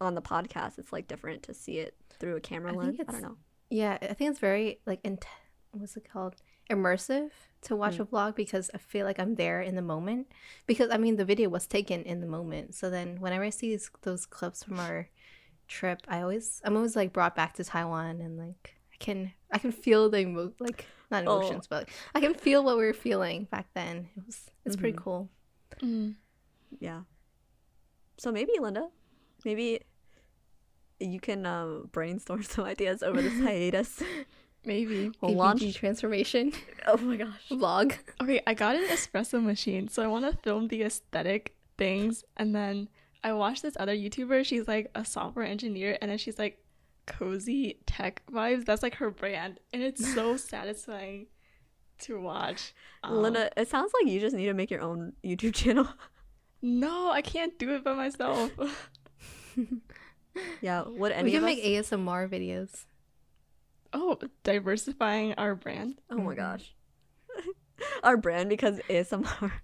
on the podcast, it's like different to see it through a camera I lens. I don't know. Yeah, I think it's very like int- what's it called? Immersive to watch Mm. a vlog because I feel like I'm there in the moment. Because I mean, the video was taken in the moment. So then, whenever I see these, those clips from our trip, I always I'm always like brought back to Taiwan and like I can I can feel the emo- like not Oh. emotions, but I can feel what we were feeling back then. It was it's pretty Mhm. cool. mm. Yeah. So maybe Linda, maybe you can um, brainstorm some ideas over this hiatus. maybe. We'll ABG launch. transformation Oh my gosh. vlog. Okay, I got an espresso machine, so I want to film the aesthetic things. And then I watched this other YouTuber. She's like a software engineer, and then she's like cozy tech vibes. That's like her brand, and it's so satisfying to watch. Um, Linda, it sounds like you just need to make your own YouTube channel. No, I can't do it by myself. yeah. Would any we of can us? make ASMR videos. Oh, diversifying our brand. Oh my gosh. Our brand because ASMR.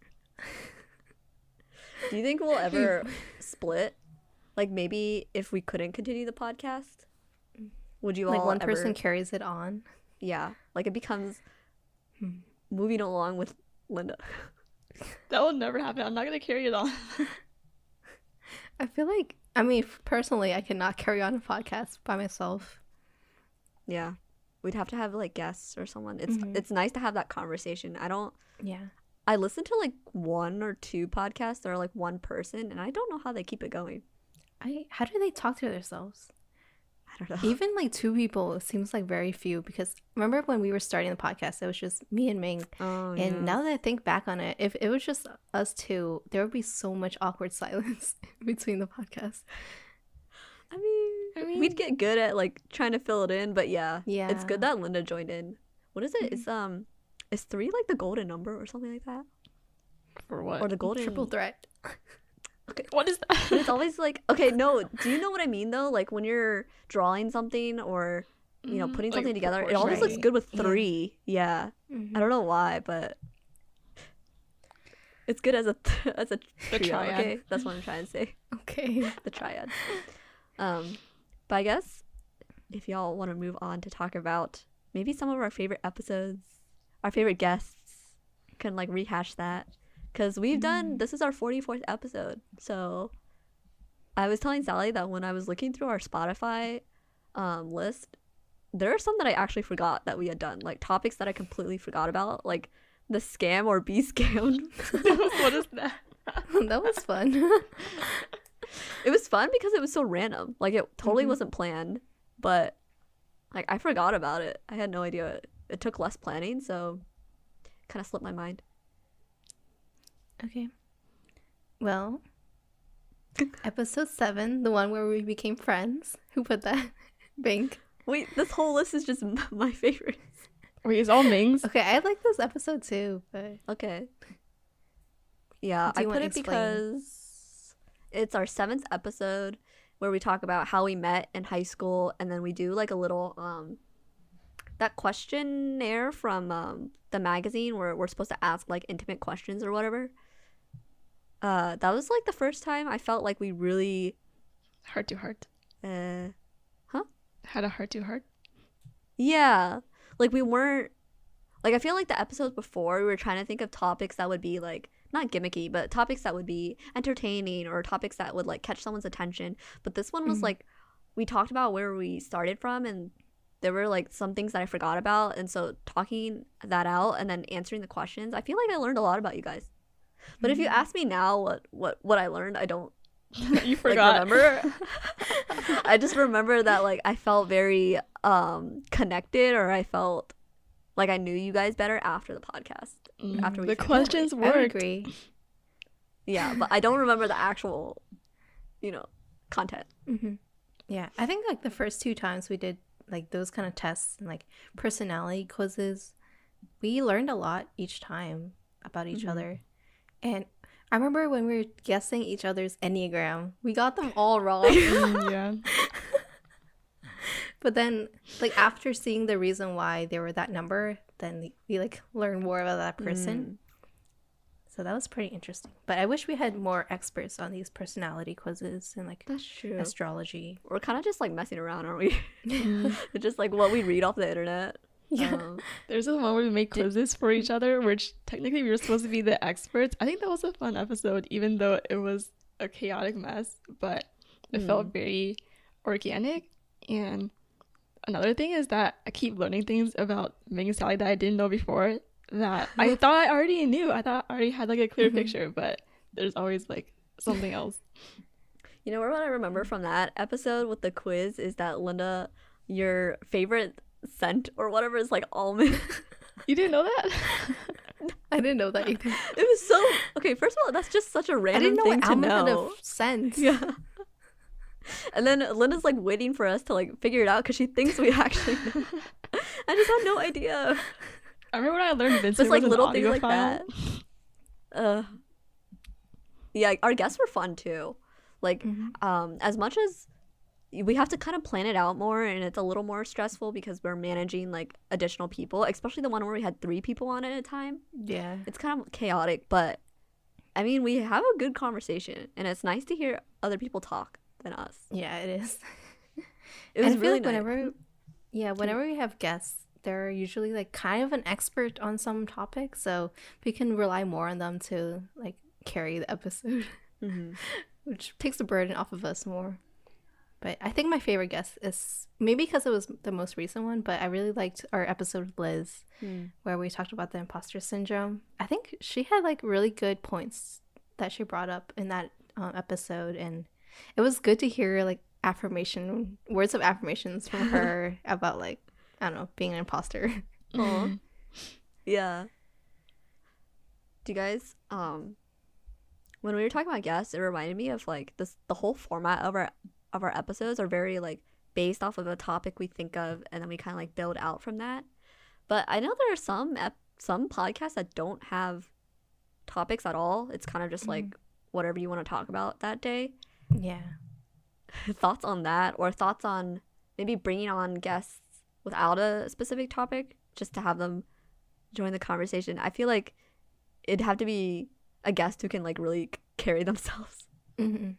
Do you think we'll ever split? Like maybe if we couldn't continue the podcast, would you like all one person carries it on. Yeah, like it becomes Hmm. moving along with Linda. That will never happen. I'm not gonna carry it on. I feel like I mean personally, I cannot carry on a podcast by myself. Yeah, we'd have to have like guests or someone. It's Mhm. it's nice to have that conversation. I don't. Yeah. I listen to like one or two podcasts that are like one person, and I don't know how they keep it going. I how do they talk to themselves? I don't know. Even like two people seems like very few because remember when we were starting the podcast, it was just me and Ming. Oh, And yeah. now that I think back on it, if it was just us two, there would be so much awkward silence between the podcasts. I mean, I mean- we'd get good at like trying to fill it in, but yeah, yeah, it's good that Linda joined in. What is it? Mhm. It's um, is three like the golden number or something like that, For what? or the golden Triple threat. what is that? It's always like okay, no. Do you know what I mean though? Like when you're drawing something or you know Mhm, putting like something together, it always looks good with Yeah. three. Yeah, I don't know why, but it's good as a as a The triad. Okay, that's what I'm trying to say. Okay. the triad. Um, but I guess if y'all want to move on to talk about maybe some of our favorite episodes, our favorite guests, can like rehash that because we've done this is our 44th episode. So I was telling Sally that when I was looking through our Spotify um, list, there are some that I actually forgot that we had done, like topics that I completely forgot about, like the scam or be scammed. what is that? that was fun. it was fun because it was so random. Like it totally Mhm. wasn't planned, but like I forgot about it. I had no idea. It took less planning, so kind of slipped my mind. Okay. Well, episode seven, the one where we became friends. Who put that? Ming. Wait, this whole list is just my favorites. Wait, it's all Ming's. Okay, I like this episode too, but Okay. Yeah, I put it explain? because it's our seventh episode where we talk about how we met in high school, and then we do like a little um that questionnaire from um the magazine where we're supposed to ask like intimate questions or whatever. Uh, that was like the first time I felt like we really Heart to heart. uh Had a heart to heart. Yeah. Like we weren't like I feel like the episodes before we were trying to think of topics that would be like not gimmicky, but topics that would be entertaining or topics that would like catch someone's attention. But this one was Mhm. like we talked about where we started from and there were like some things that I forgot about and so talking that out and then answering the questions, I feel like I learned a lot about you guys. But if you ask me now what what what I learned, I don't you like, forgot. remember i just remember that like i felt very um connected or i felt like i knew you guys better after the podcast Mm, after we the questions I would worked. agree. yeah but i don't remember the actual you know content hmm Yeah, I think like the first two times we did like those kind of tests and like personality quizzes, we learned a lot each time about each Mhm. other. And I remember when we were guessing each other's enneagram, we got them all wrong. Mm, yeah. but then, like after seeing the reason why they were that number, then we like learned more about that person. So that was pretty interesting. But I wish we had more experts on these personality quizzes and like that's true astrology. we're kind of just like messing around aren't we Mm. just like what we read off the internet Yeah. Um, There's this one where we make quizzes for each other, which technically we were supposed to be the experts. I think that was a fun episode, even though it was a chaotic mess, but it felt very organic. And another thing is that I keep learning things about Megan Sally that I didn't know before that I thought I already knew. I thought I already had like a clear Mhm. picture, but there's always like something else. you know what i remember from that episode with the quiz is that linda your favorite scent or whatever is like almond You didn't know that? I didn't know that either. It was so okay. First of all, that's just such a I random didn't know thing what to know. a scent. Yeah. And then Linda's like waiting for us to like figure it out because she thinks we actually know. I just had no idea. I remember when I learned Vincent Just like was an little things like that. Uh, yeah, our guests were fun too. Like, Mhm. um, as much as we have to kind of plan it out more and it's a little more stressful because we're managing like additional people, especially the one where we had three people on at a time. Yeah. It's kind of chaotic, but I mean, we have a good conversation and it's nice to hear other people talk than us. Yeah, it is. It was I feel really like nice. whenever yeah, whenever we have guests, they're usually like kind of an expert on some topic, so we can rely more on them to like carry the episode, Mhm. which takes the burden off of us more. But I think my favorite guest is maybe because it was the most recent one, but I really liked our episode with Liz Mm. where we talked about the imposter syndrome. I think she had like really good points that she brought up in that um, episode, and it was good to hear like affirmation words of affirmations from her about like I don't know being an imposter. Yeah. Do you guys um when we were talking about guests, it reminded me of like this the whole format of our of our episodes are very like based off of a topic we think of and then we kind of like build out from that. But I know there are some ep- some podcasts that don't have topics at all. It's kind of just like whatever you want to talk about that day. Yeah, thoughts on that or thoughts on maybe bringing on guests without a specific topic just to have them join the conversation i feel like it'd have to be a guest who can like really carry themselves hmm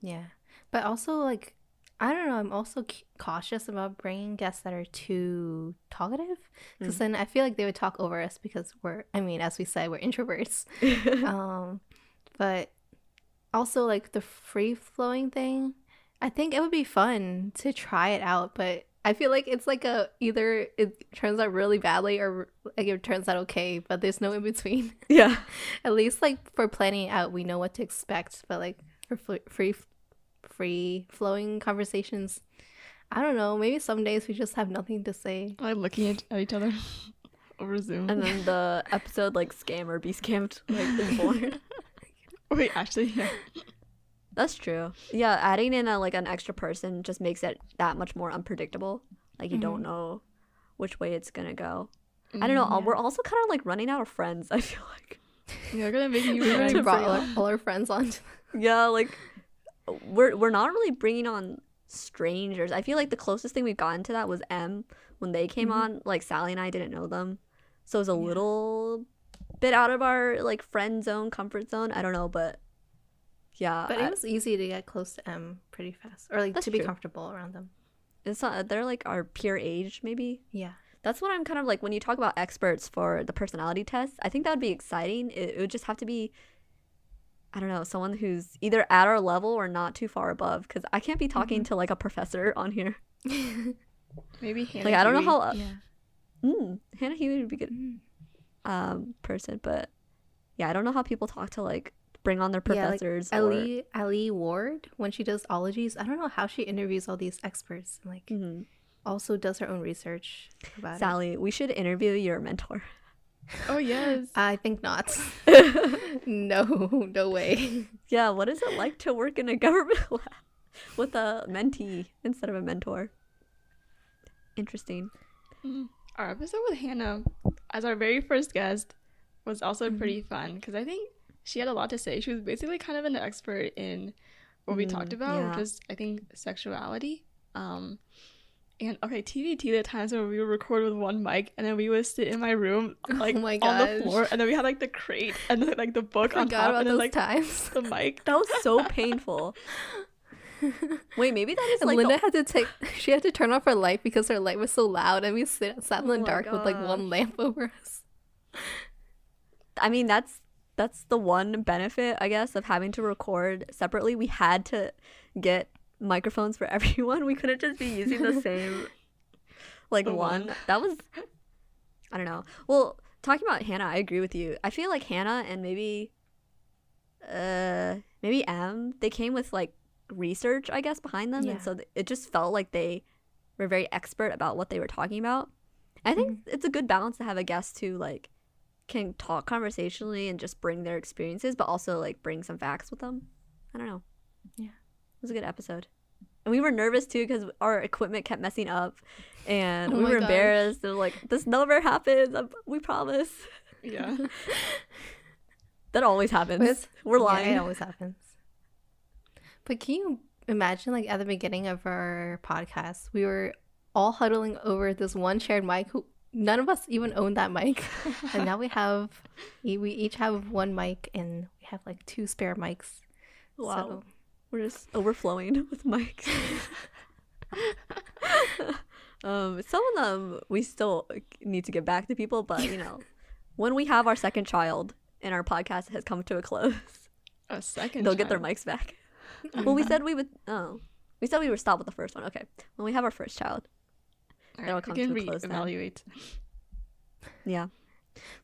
yeah, but also like I don't know. I'm also c- cautious about bringing guests that are too talkative because Mm. then I feel like they would talk over us because we're I mean as we said we're introverts. um but also like the free flowing thing i think it would be fun to try it out but i feel like it's like a either it turns out really badly or like it turns out okay but there's no in between yeah at least like for planning out we know what to expect but like for free free flowing conversations. I don't know maybe some days we just have nothing to say. Like looking at, at each other over Zoom. and then the episode like scam or be scammed like is born Wait, actually, yeah. that's true. Yeah adding in a like an extra person just makes it that much more unpredictable. Like you don't know which way it's gonna go. I don't know Mm, we're also kind of like running out of friends i feel like. You're gonna make you we already friends. brought all our, all our friends on yeah like we're we're not really bringing on strangers. I feel like the closest thing we've gotten to that was m when they came Mhm. on. Like sally and i didn't know them. So it was a little bit out of our like friend zone comfort zone. I don't know but yeah but I- it was easy to get close to m pretty fast or like to be true. comfortable around them. It's not they're like our peer age maybe. Yeah. That's what i'm kind of like when you talk about experts for the personality test i think that would be exciting. It, it would just have to be i don't know someone who's either at our level or not too far above because i can't be talking to like a professor on here Maybe Hannah like i don't know Huey. how uh, yeah mm, hannah hewitt would be good Mm. um person but yeah i don't know how people talk to like bring on their Yeah, like professors or Alie Alie Ward when she does ologies. I don't know how she interviews all these experts and like Mhm. also does her own research about it. sally we should interview your mentor Oh yes. I think not. no, no way. yeah what is it like to work in a government lab with a mentee instead of a mentor interesting Mm. Our episode with Hannah, as our very first guest, was also Mm-hmm. pretty fun because I think she had a lot to say. She was basically kind of an expert in what we Mm, talked about, yeah. which is I think sexuality. Um, and okay, TBT the times where we would record with one mic and then we would sit in my room oh like Oh my on the floor and then we had like the crate and then, like the book on Forgot top about and then those like times. the mic. that was so painful wait maybe that is And like Linda the- had to take. She had to turn off her light because her light was so loud, and we sit, sat in Oh the my dark with like one lamp over us. I mean, that's that's the one benefit, I guess, of having to record separately. We had to get microphones for everyone. We couldn't just be using the same like The one. That was I don't know. Well, talking about Hannah, I agree with you. I feel like Hannah and maybe uh maybe M, they came with like research, I guess, behind them, Yeah. and so th- it just felt like they were very expert about what they were talking about. I think it's a good balance to have a guest who like can talk conversationally and just bring their experiences, but also like bring some facts with them. I don't know. Yeah. It was a good episode, and we were nervous too because our equipment kept messing up, and Oh we were gosh. embarrassed. And like, this never happens. We promise. Yeah. That always happens. But it's- we're Yeah, lying. it always happens. But can you imagine like at the beginning of our podcast, we were all huddling over this one shared mic. Who none of us even owned that mic, and now we have we each have one mic, and we have like two spare mics. Wow. So, We're just overflowing with mics. um, some of them we still need to get back to people, but you know, when we have our second child and our podcast has come to a close, A second. they'll get their mics back. well, we said we would. Oh, we said we would stop with the first one. Okay, when we have our first child, Alright, that'll we come to a close then. reevaluate. yeah.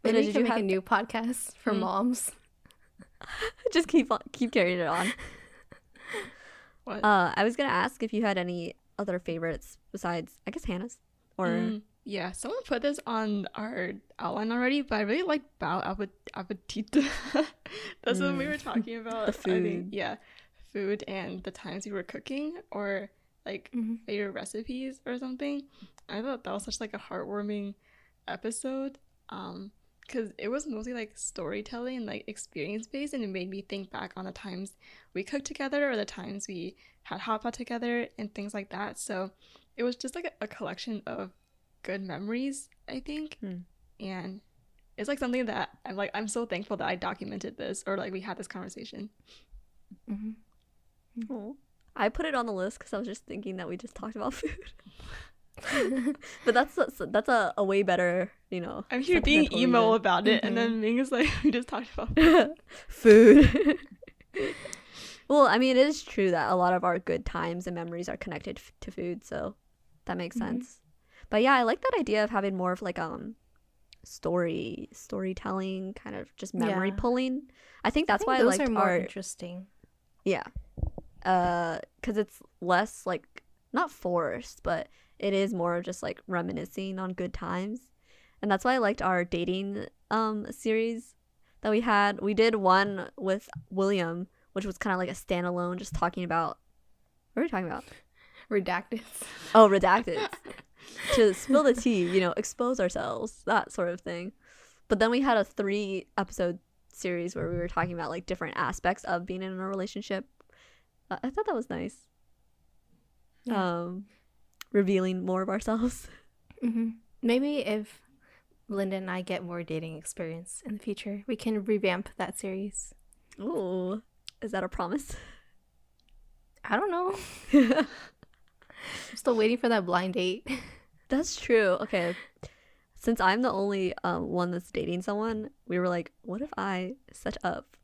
maybe Linda, we did can you make have- a new podcast for Hmm. moms. Just keep on, keep carrying it on. What? Uh, I was gonna ask if you had any other favorites besides, I guess Hannah's, or Mm, yeah, someone put this on our outline already, but I really like Bao Appet- Appetit. That's what we Mm. were talking about. The I think, food. yeah, food and the times we were cooking or like Mhm. favorite recipes or something. I thought that was such like a heartwarming episode. Um, because it was mostly like storytelling and like experience based, and it made me think back on the times we cooked together or the times we had hot pot together and things like that. So it was just like a, a collection of good memories, I think, Hmm. and it's like something that I'm like I'm so thankful that I documented this or like we had this conversation. Mhm. Aw. I put it on the list because I was just thinking that we just talked about food. but that's that's, that's a, a way better, you know. I'm here being sentimental emo reason. about it, and Mm-hmm. then Ming is like, we just talked about food. well, I mean, it is true that a lot of our good times and memories are connected f- to food, so that makes Mhm. sense. But yeah, I like that idea of having more of like um story storytelling, kind of just memory Yeah. pulling. I think that's I think why I those liked are more our interesting. yeah, uh, because it's less like not forced, but it is more of just like reminiscing on good times, and that's why I liked our dating um series that we had. We did one with William, which was kind of like a standalone, just talking about what are we talking about? Redacted. Oh, redacted. to spill the tea, you know, expose ourselves, that sort of thing. But then we had a three episode series where we were talking about like different aspects of being in a relationship. Uh, I thought that was nice. Yeah. Um, revealing more of ourselves. hmm Maybe if Linda and I get more dating experience in the future, we can revamp that series. Ooh, is that a promise? I don't know. I'm still waiting for that blind date. That's true. Okay. Since I'm the only um, one that's dating someone, we were like, what if I set up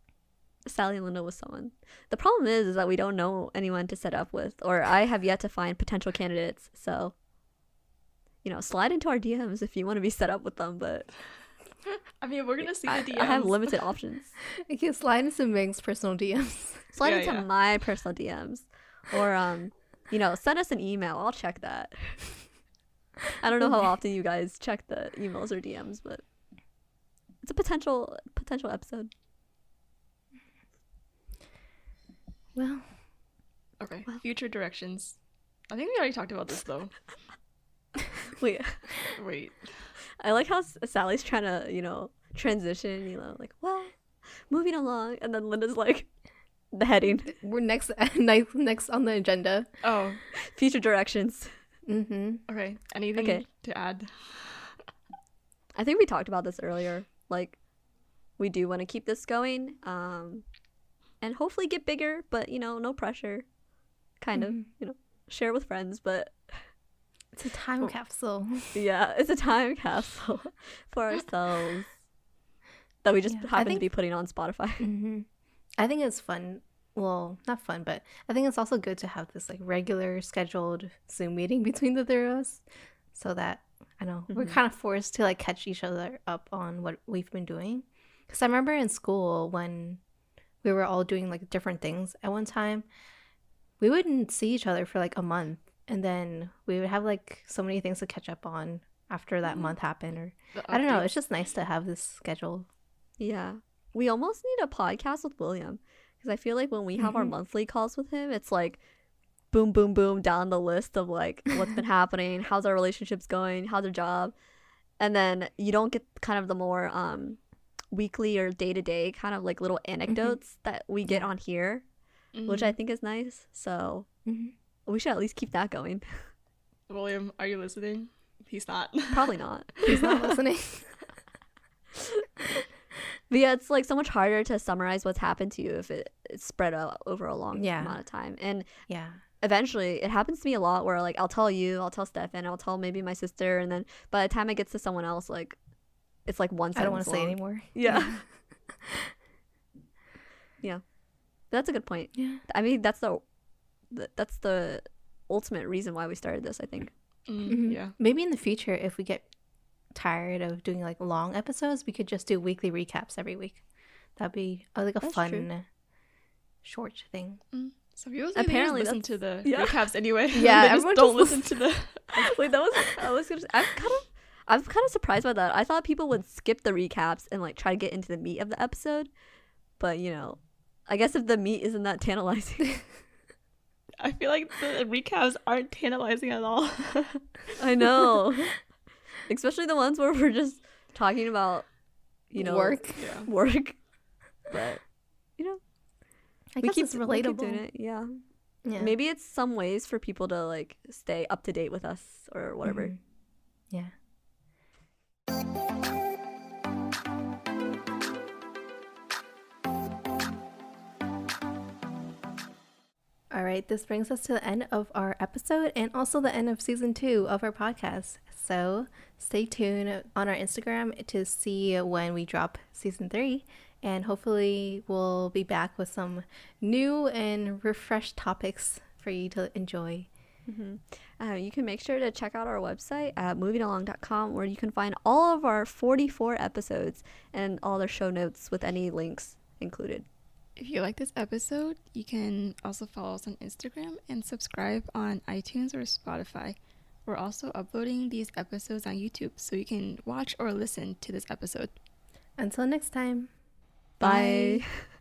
Sally and Linda with someone? The problem is, is that we don't know anyone to set up with, or I have yet to find potential candidates. So, you know, slide into our DMs if you want to be set up with them. But I mean, we're gonna see the I, DMs. I have limited options. I can slide into Ming's personal DMs. Slide Yeah, into yeah. my personal DMs, or um, you know, send us an email. I'll check that. I don't know how often you guys check the emails or DMs, but it's a potential potential episode. Well, Okay, Well. future directions. I think we already talked about this though. Wait, Wait, I like how Sally's trying to, you know, transition. You know, like, well, moving along, and then Linda's like, the heading, we're next next next on the agenda. oh, future directions. Mm-hmm. okay. Anything Okay. to add? I think we talked about this earlier. Like, we do want to keep this going, um, and hopefully get bigger, but you know, no pressure. Kind of, Mhm. you know, share with friends, but It's a time capsule. yeah, it's a time capsule for ourselves that we just Yeah, happen to be putting on Spotify. hmm I think it's fun. Well, not fun, but I think it's also good to have this like regular scheduled Zoom meeting between the three of us, so that I know we're Mhm. kind of forced to like catch each other up on what we've been doing. Because I remember in school when we were all doing like different things at one time, we wouldn't see each other for like a month, and then we would have like so many things to catch up on after that Mhm. month happened. Or I don't know. It's just nice to have this schedule. Yeah. We almost need a podcast with William because I feel like when we have our Mhm. monthly calls with him, it's like boom, boom, boom down the list of like what's been happening, how's our relationships going, how's our job, and then you don't get kind of the more um weekly or day to day kind of like little anecdotes that we get Yeah. on here. which I think is nice. So Mhm. we should at least keep that going. William, are you listening? He's not. Probably not. He's not listening. But yeah, it's like so much harder to summarize what's happened to you if it, it's spread out over a long Yeah. amount of time. And yeah. eventually, it happens to me a lot where like I'll tell you, I'll tell Stefan, I'll tell maybe my sister, and then by the time it gets to someone else, like it's like one I don't want to say anymore. Yeah. yeah. That's a good point. Yeah. I mean, that's the, the that's the ultimate reason why we started this. I think. Mm, Mhm. Yeah. Maybe in the future, if we get tired of doing like long episodes, we could just do weekly recaps every week. That'd be uh, like a That's fun true. short thing. So people Apparently apparently listen to the yeah. recaps anyway. Yeah, they just everyone don't just listen to the. Wait, that was I was gonna. Say, I'm kind of. I'm kind of surprised by that. I thought people would skip the recaps and like try to get into the meat of the episode, but you know, I guess if the meat isn't that tantalizing, I feel like the recaps aren't tantalizing at all. I know. Especially the ones where we're just talking about, you know, work. yeah. work. But you know, I we guess keep it's we keep relatable. doing it. Yeah. Yeah. Maybe it's some ways for people to like stay up to date with us or whatever. Mhm. Yeah. All right, this brings us to the end of our episode and also the end of season two of our podcast. So stay tuned on our Instagram to see when we drop season three. And hopefully, we'll be back with some new and refreshed topics for you to enjoy. Uh, you can make sure to check out our website at movingalong.com where you can find all of our 44 episodes and all their show notes with any links included. If you like this episode, you can also follow us on Instagram and subscribe on iTunes or Spotify. We're also uploading these episodes on YouTube, so you can watch or listen to this episode. Until next time. Bye. Bye.